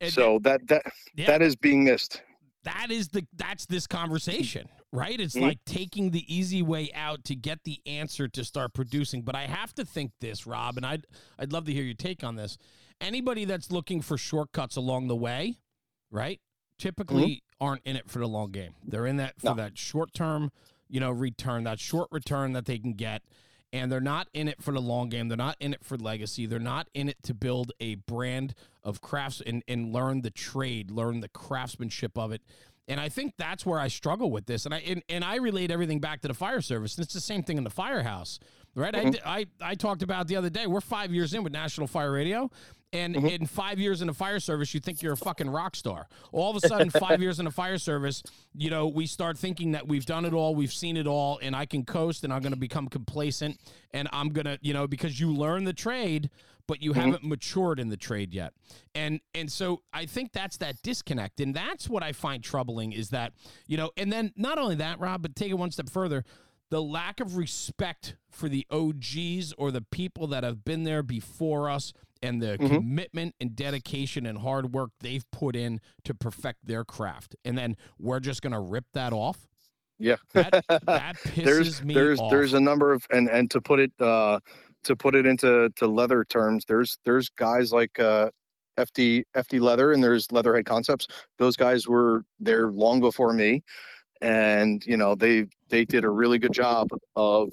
And so that that Yeah. that is being missed that is the that's this conversation right it's Mhm. like taking the easy way out to get the answer to start producing but i have to think this rob and i'd i'd love to hear your take on this anybody that's looking for shortcuts along the way right typically aren't in it for the long game they're in that for No. that short term you know return that short return that they can get and they're not in it for the long game. They're not in it for legacy. They're not in it to build a brand of crafts and, and learn the trade, learn the craftsmanship of it. And I think that's where I struggle with this. And I and, and I relate everything back to the fire service. And it's the same thing in the firehouse, right? I, mm-hmm. di- I I talked about the other day. We're five years in with National Fire Radio. And mm-hmm. in five years in the fire service, you think you're a fucking rock star. All of a sudden, five years in the fire service, you know, we start thinking that we've done it all, we've seen it all, and I can coast and I'm going to become complacent. And I'm going to, you know, because you learn the trade, but you haven't matured in the trade yet. And and so I think that's that disconnect. And that's what I find troubling is that, you know, and then not only that, Rob, but take it one step further the lack of respect for the OGs or the people that have been there before us and the commitment and dedication and hard work they've put in to perfect their craft. And then we're just going to rip that off. yeah That, that pisses there's me there's off. there's a number of and and to put it uh to put it into to leather terms there's there's guys like uh FD FD leather and there's leatherhead concepts those guys were there long before me and you know they they did a really good job of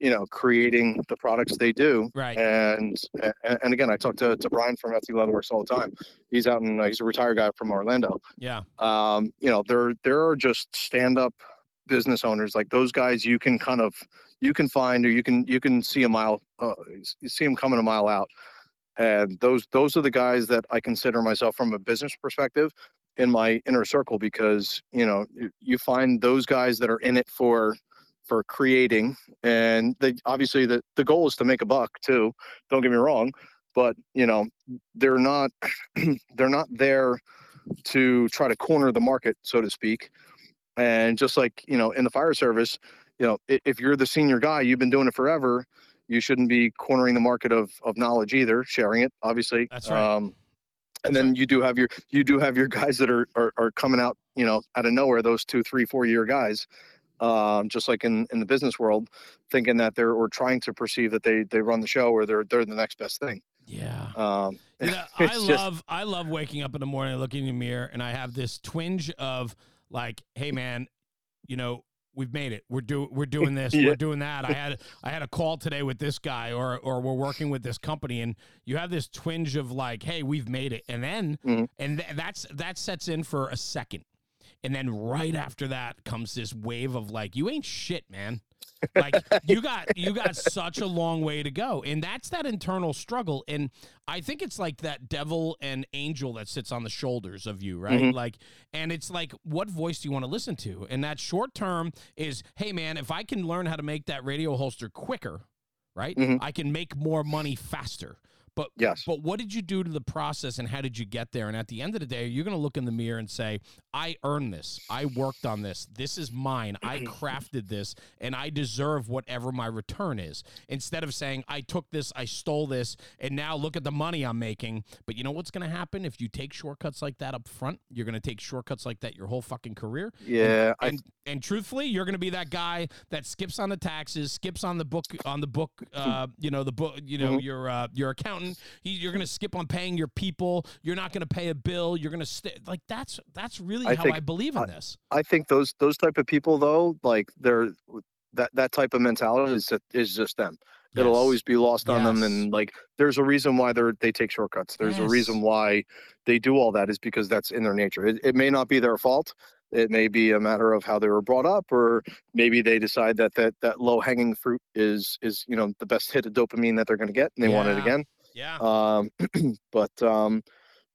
you know creating the products they do right. and and, and again i talk to, to brian from FD leatherworks all the time he's out in he's a retired guy from orlando Yeah. um, you know, there there are just stand up business owners like those guys. You can kind of you can find or you can you can see a mile uh, see them coming a mile out, and those those are the guys that I consider myself from a business perspective in my inner circle because you know you, you find those guys that are in it for for creating and they obviously the, the goal is to make a buck too don't get me wrong but you know they're not they're not there to try to corner the market, so to speak. And just like, you know, in the fire service, you know, if you're the senior guy, you've been doing it forever, you shouldn't be cornering the market of, of knowledge either, sharing it, obviously. That's right. Um, and then you do have your you do have your guys that are, are are coming out, you know, out of nowhere, those two, three, four year guys. Um, just like in, in the business world, thinking that they're or trying to perceive that they they run the show or they're they're the next best thing. Yeah. Um, You know, I just- love I love waking up in the morning, looking in the mirror, and I have this twinge of like, hey man, you know, we've made it. We're doing we're doing this, Yeah. we're doing that. I had I had a call today with this guy or or we're working with this company and you have this twinge of like, hey, we've made it. And then Mhm. and th- that's that sets in for a second. And then right after that comes this wave of like, you ain't shit, man. like you got you got such a long way to go and that's that internal struggle and i think it's like that devil and angel that sits on the shoulders of you right Mhm. like and it's like what voice do you want to listen to and that short term is hey man if i can learn how to make that radio holster quicker right Mhm. i can make more money faster but Yes. but what did you do to the process and how did you get there? And at the end of the day, you're going to look in the mirror and say, I earned this. I worked on this. This is mine. I crafted this and I deserve whatever my return is. Instead of saying, I took this, I stole this, and now look at the money I'm making. But you know what's going to happen if you take shortcuts like that up front? You're going to take shortcuts like that your whole fucking career. Yeah, I And, and truthfully, you're going to be that guy that skips on the taxes, skips on the book, on the book, uh, you know, the book, you know, Mhm. your uh, your accountant. You're going to skip on paying your people. You're not going to pay a bill. You're going to stay like that's that's really I how think- I believe in I- this. I think those those type of people though, like they're that that type of mentality is is just them. It'll always be lost on them, and like there's a reason why they're they take shortcuts. There's a reason why they do all that is because that's in their nature. It, it may not be their fault. It may be a matter of how they were brought up, or maybe they decide that that that low hanging fruit is is you know the best hit of dopamine that they're going to get, and they want it again. Yeah. um but um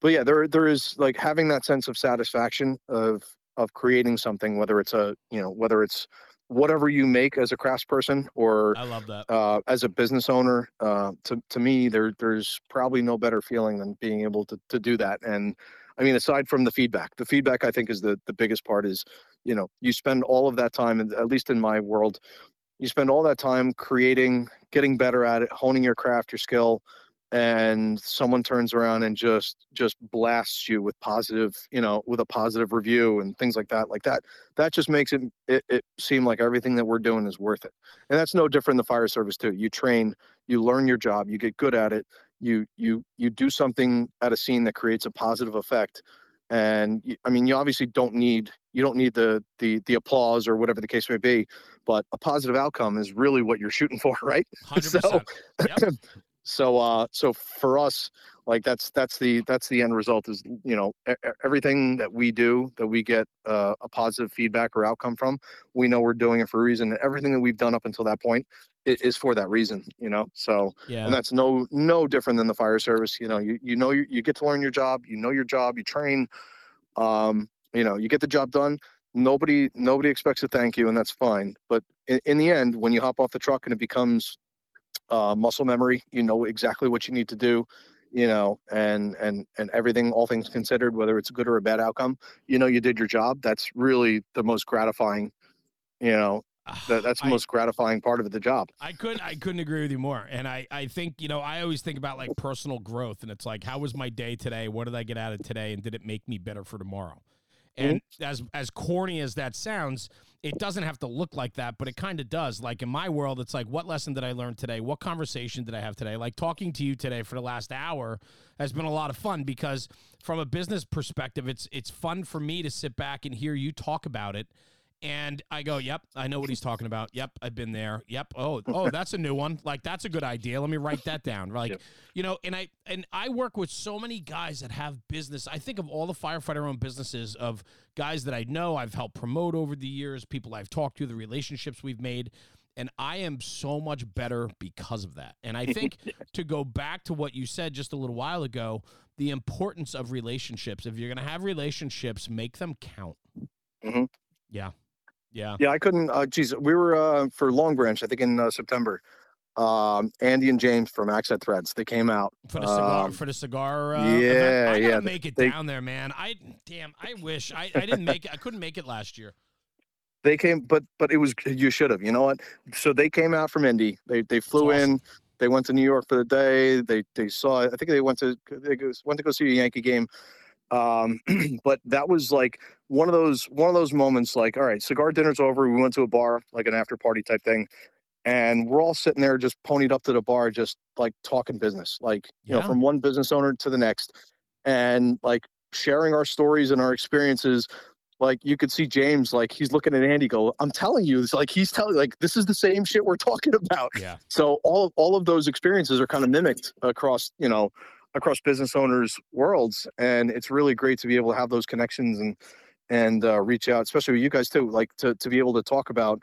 but yeah there there is like having that sense of satisfaction of of creating something whether it's a you know whether it's whatever you make as a craftsperson or I love that. uh, as a business owner uh, to, to me there there's probably no better feeling than being able to, to do that and i mean aside from the feedback the feedback i think is the, the biggest part is you know you spend all of that time and at least in my world you spend all that time creating getting better at it honing your craft your skill and someone turns around and just just blasts you with positive you know with a positive review and things like that like that that just makes it, it it seem like everything that we're doing is worth it and that's no different in the fire service too you train you learn your job you get good at it you you you do something at a scene that creates a positive effect and I mean you obviously don't need you don't need the the the applause or whatever the case may be but a positive outcome is really what you're shooting for right 100%. Yep. so uh so for us like that's that's the that's the end result is you know everything that we do that we get uh, a positive feedback or outcome from we know we're doing it for a reason everything that we've done up until that point is for that reason you know so Yeah. and that's no no different than the fire service you know you you know you, you get to learn your job you know your job you train um you know you get the job done nobody nobody expects a thank you and that's fine but in, in the end when you hop off the truck and it becomes uh, muscle memory you know exactly what you need to do you know and and and everything all things considered whether it's a good or a bad outcome you know you did your job that's really the most gratifying you know that, that's the I- most gratifying part of the job I couldn't I couldn't agree with you more. And I I think, you know, I always think about like personal growth and it's like how was my day today? What did I get out of today and did it make me better for tomorrow? And mm-hmm. as as corny as that sounds, it doesn't have to look like that, but it kind of does. Like in my world, it's like what lesson did I learn today? What conversation did I have today? Like talking to you today for the last hour has been a lot of fun because from a business perspective, it's it's fun for me to sit back and hear you talk about it and I go, "Yep, I know what he's talking about. Yep, I've been there. Yep. Oh, oh, that's a new one. Like that's a good idea. Let me write that down." Like, Yep. you know, and I and I work with so many guys that have business. I think of all the firefighter-owned businesses of guys that I know, I've helped promote over the years, people I've talked to, the relationships we've made, and I am so much better because of that. And I think to go back to what you said just a little while ago, the importance of relationships. If you're going to have relationships, make them count. Mhm. Yeah. Yeah. Yeah, I couldn't. Uh, geez, we were uh, for Long Branch, I think in uh, September. Um, Andy and James from Accent Threads, they came out. For the cigar, Um, for the cigar. Uh, yeah, event. I gotta yeah, make it they- down there, man. I damn, I wish I, I didn't make it. I couldn't make it last year. They came, but but it was you should have. You know what? So they came out from Indy. They they flew That's in. They went to New York for the day. They they saw. I think they went to they went to go see a Yankee game. Um, but that was like one of those one of those moments. Like, all right, cigar dinner's over. We went to a bar, like an after party type thing, and we're all sitting there just ponied up to the bar, just like talking business, like you Yeah. know, from one business owner to the next, and like sharing our stories and our experiences like you could see James like he's looking at Andy go I'm telling you it's like he's telling like this is the same shit we're talking about Yeah. so all of all of those experiences are kind of mimicked across you know across business owners worlds and it's really great to be able to have those connections and and uh, reach out, especially with you guys too, like to to be able to talk about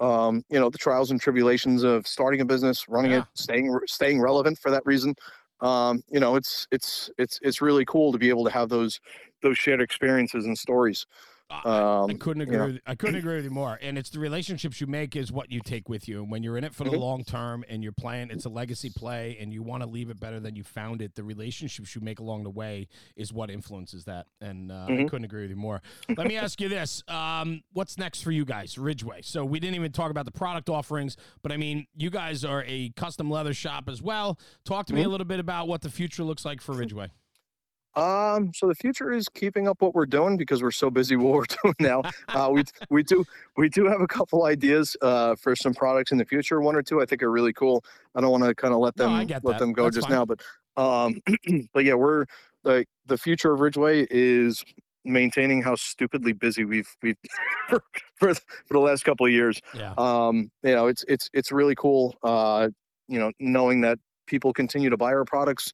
um, you know the trials and tribulations of starting a business, running Yeah. it, staying staying relevant for that reason. Um, you know, it's it's it's it's really cool to be able to have those those shared experiences and stories. I- I Um, couldn't you agree. know. With, I couldn't agree with you more. And it's the relationships you make is what you take with you. And when you're in it for the Mhm. long term and you're playing, it's a legacy play, and you want to leave it better than you found it. The relationships you make along the way is what influences that. And uh, I Mhm. couldn't agree with you more. Let me ask you this: um, What's next for you guys, Ridgeway? So we didn't even talk about the product offerings, but I mean, you guys are a custom leather shop as well. Talk to me a Mhm. little bit about what the future looks like for Ridgeway. Um, so the future is keeping up what we're doing because we're so busy what we're doing now. Uh, we we do we do have a couple ideas uh, for some products in the future. One or two I think are really cool. I don't want to kind of let them get let that. them go That's just fine. now, but um, but yeah, we're like the future of Ridgeway is maintaining how stupidly busy we've we've for for the- for the last couple of years. Yeah. Um, you know, it's it's it's really cool. Uh, you know, knowing that people continue to buy our products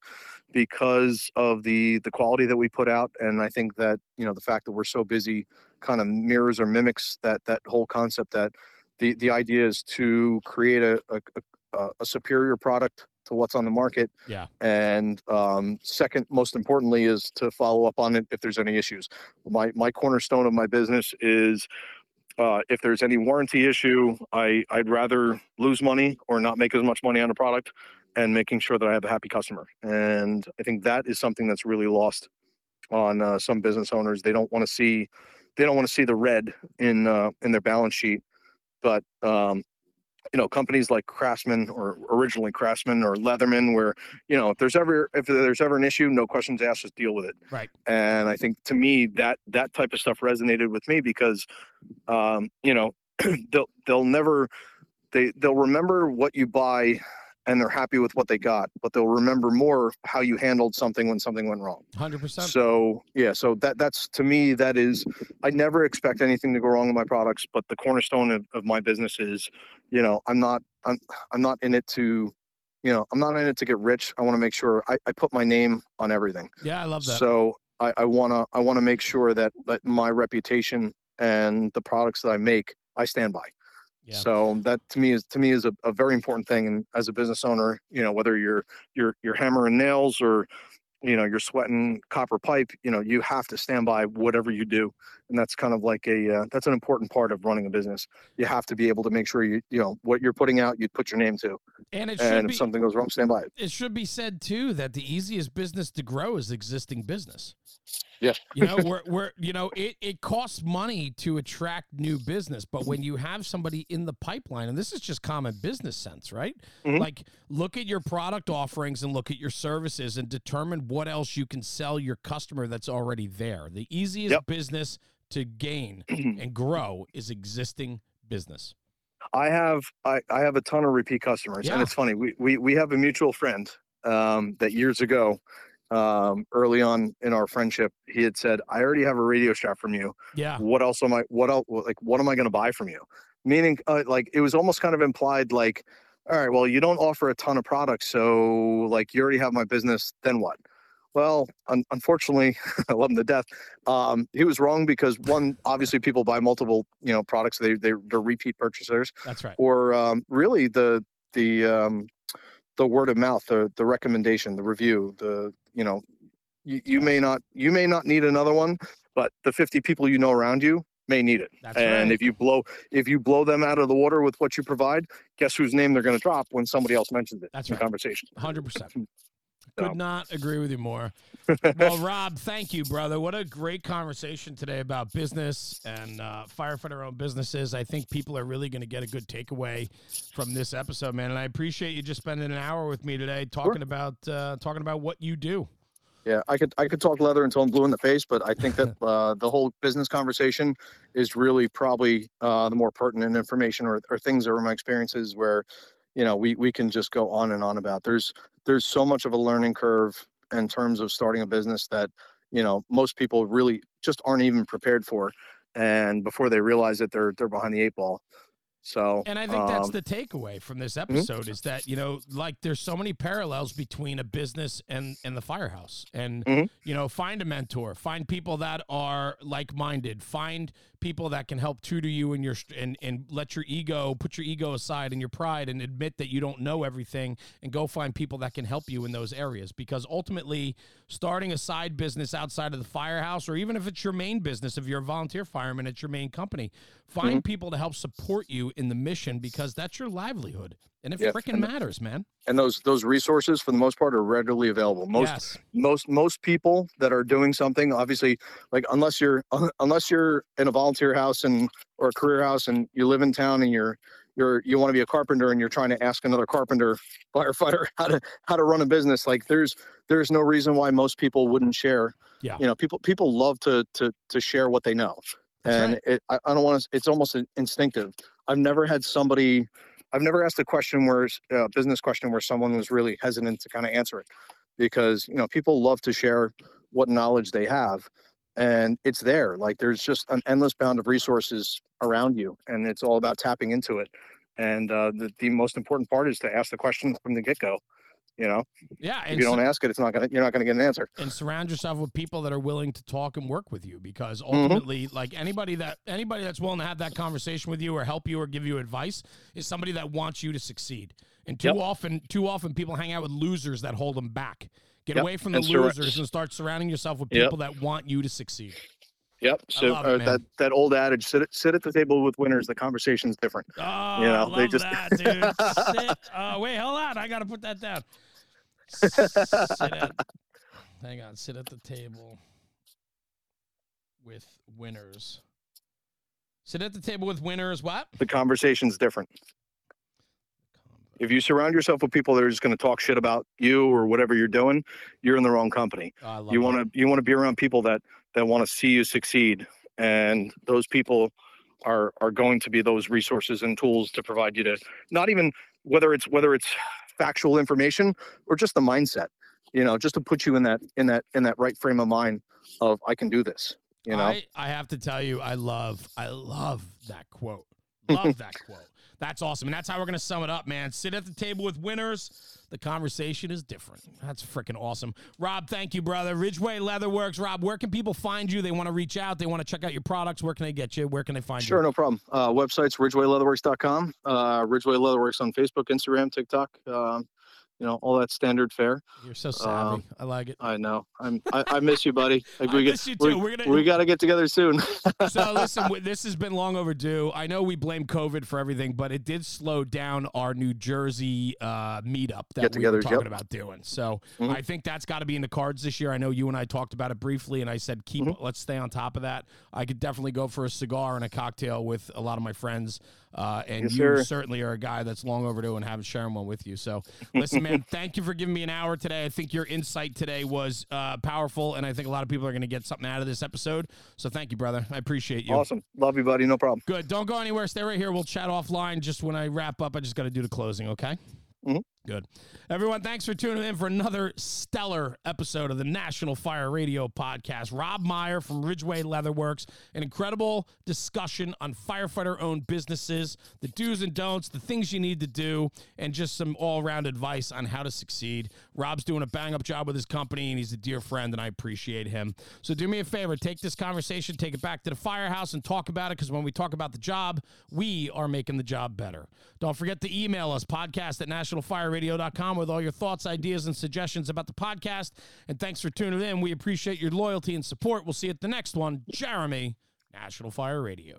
because of the the quality that we put out, and I think that you know the fact that we're so busy kind of mirrors or mimics that that whole concept. That the the idea is to create a a, a, superior product to what's on the market Yeah. and um, second most importantly is to follow up on it if there's any issues my my cornerstone of my business is uh, if there's any warranty issue i i'd rather lose money or not make as much money on a product and making sure that i have a happy customer and i think that is something that's really lost on uh, some business owners they don't want to see they don't want to see the red in uh, in their balance sheet but um, you know companies like craftsman or originally craftsman or leatherman where you know if there's ever if there's ever an issue no questions asked just deal with it Right. and i think to me that that type of stuff resonated with me because um you know they'll they'll never they they'll remember what you buy and they're happy with what they got but they'll remember more how you handled something when something went wrong Hundred percent. so yeah, so that that's to me that is I never expect anything to go wrong with my products, but the cornerstone of, of my business is, you know, I'm not I'm I'm not in it to, you know, I'm not in it to get rich. I want to make sure I, I put my name on everything. Yeah, I love that. So I, I wanna I wanna make sure that that my reputation and the products that I make, I stand by. Yeah. So that to me is to me is a, a very important thing. And as a business owner, you know, whether you're you're you're hammering nails or you know you're sweating copper pipe, you know, you have to stand by whatever you do. And that's kind of like a uh, that's an important part of running a business. You have to be able to make sure you you know what you're putting out, you put your name to. and it should And be if something goes wrong, stand by it. it should be said too that the easiest business to grow is existing business. Yeah. You know, we're, we're you know, it, it costs money to attract new business, but when you have somebody in the pipeline, and this is just common business sense, right? Mhm. Like look at your product offerings and look at your services and determine what else you can sell your customer that's already there. The easiest Yep. business to gain and grow is existing business. I have I, I have a ton of repeat customers, Yeah. and it's funny. We we we have a mutual friend um, that years ago, um, early on in our friendship, he had said, "I already have a radio shop from you. Yeah. What else am I? What else? Like, what am I going to buy from you?" Meaning, uh, like, it was almost kind of implied, like, "All right, well, you don't offer a ton of products, so like, you already have my business. Then what?" Well, un- unfortunately, I love him to death. Um, he was wrong because one, obviously, people buy multiple, you know, products. They they they're repeat purchasers That's right. or um, really the the um, the word of mouth, the the recommendation, the review, the you know, you, you may not you may not need another one, but the 50 people you know around you may need it. That's and right. if you blow if you blow them out of the water with what you provide, guess whose name they're going to drop when somebody else mentions it That's in right. conversation. Hundred percent. Could not agree with you more. well, Rob, thank you, brother. What a great conversation today about business and uh, firefighter-owned businesses. I think people are really going to get a good takeaway from this episode, man. And I appreciate you just spending an hour with me today talking about uh, talking about what you do. Yeah, I could I could talk leather until I'm blue in the face, but I think that uh, the whole business conversation is really probably uh, the more pertinent information or, or things were my experiences where, you know, we we can just go on and on about. There's there's so much of a learning curve in terms of starting a business that, you know, most people really just aren't even prepared for, and before they realize it, they're they're behind the eight ball. So, and I think that's um, the takeaway from this episode is that you know, like there's so many parallels between a business and and the firehouse, and Mhm. you know, find a mentor, find people that are like minded, find people that can help tutor you in your and and let your ego put your ego aside and your pride and admit that you don't know everything, and go find people that can help you in those areas because ultimately, starting a side business outside of the firehouse, or even if it's your main business, if you're a volunteer fireman, it's your main company, find mm-hmm. people to help support you in the mission because that's your livelihood. And it Yeah, freaking matters, man. and those those resources for the most part are readily available. Most yes. most most people that are doing something obviously like unless you're unless you're in a volunteer house and or a career house and you live in town and you're you're you want to be a carpenter and you're trying to ask another carpenter firefighter how to how to run a business like there's there's no reason why most people wouldn't share Yeah. you know people people love to to to share what they know That's and right. it I, I don't want to it's almost in- instinctive i've never had somebody i've never asked a question where s- a business question where someone was really hesitant to kind of answer it because you know people love to share what knowledge they have and it's there like there's just an endless bound of resources around you and it's all about tapping into it and uh, the, the most important part is to ask the question from the get-go you know Yeah. if you don't sur- ask it it's not gonna you're not gonna get an answer and surround yourself with people that are willing to talk and work with you because Mm-hmm. ultimately, like anybody that anybody that's willing to have that conversation with you or help you or give you advice is somebody that wants you to succeed. And too Yep. often, too often people hang out with losers that hold them back. Get Yep. away from the And surra- losers and start surrounding yourself with Yep. people that want you to succeed. yep so love it, uh, that that old adage sit at, sit at the table with winners the conversation's different Oh, You know, love they just- that, dude. Sit. Oh, wait, hold on. I got to put that down. Sit at, hang on. Sit at the table with winners. Sit at the table with winners. What? the conversation's different if you surround yourself with people that are just going to talk shit about you or whatever you're doing you're in the wrong company Oh, I love you want to you want to be around people that that want to see you succeed and those people are are going to be those resources and tools to provide you to not even whether it's whether it's factual information or just the mindset you know just to put you in that in that in that right frame of mind of i can do this you know I, I have to tell you, I love, I love that quote. Love that quote. That's awesome. And that's how we're going to sum it up, man. Sit at the table with winners. The conversation is different. That's freaking awesome. Rob, thank you, brother. Ridgeway Leatherworks. Rob, where can people find you? They want to reach out. They want to check out your products. Where can they get you? Where can they find sure you? Sure, no problem uh websites ridgewayleatherworks.com uh ridgeway leatherworks on facebook instagram tiktok um you know all that standard fare You're so savvy. Um, I like it. i know i'm i, I miss you buddy like I we miss get you too. we, We're gonna- we got to get together soon so listen, this has been long overdue. I know we blame COVID for everything, but it did slow down our New Jersey uh, meetup that we were talking yep. about doing. So Mhm. I think that's got to be in the cards this year. I know you and I talked about it briefly, and I said keep Mm-hmm. let's stay on top of that. I could definitely go for a cigar and a cocktail with a lot of my friends, uh, and Yes, you sir. certainly are a guy that's long overdue and haven't shared one with you. So listen, man, thank you for giving me an hour today. I think your insight today was uh, powerful, and I think a lot of people are going to get something out of this episode. So thank you, brother. I appreciate you. awesome love you buddy no problem Good. Don't go anywhere. Stay right here. We'll chat offline. Just when I wrap up, I just got to do the closing, okay? Mhm. Good. Everyone, thanks for tuning in for another stellar episode of the National Fire Radio podcast. Rob Meyer from Ridgeway Leatherworks, an incredible discussion on firefighter owned businesses, the do's and don'ts, the things you need to do, and just some all around advice on how to succeed. Rob's doing a bang up job with his company, and he's a dear friend, and I appreciate him. So do me a favor, take this conversation, take it back to the firehouse, and talk about it because when we talk about the job, we are making the job better. Don't forget to email us, podcast at nationalfireradio.com, with all your thoughts, ideas, and suggestions about the podcast. And thanks for tuning in. We appreciate your loyalty and support. We'll see you at the next one. Jeremy, National Fire Radio.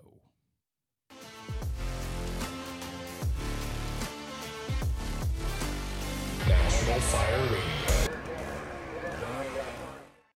National Fire Radio.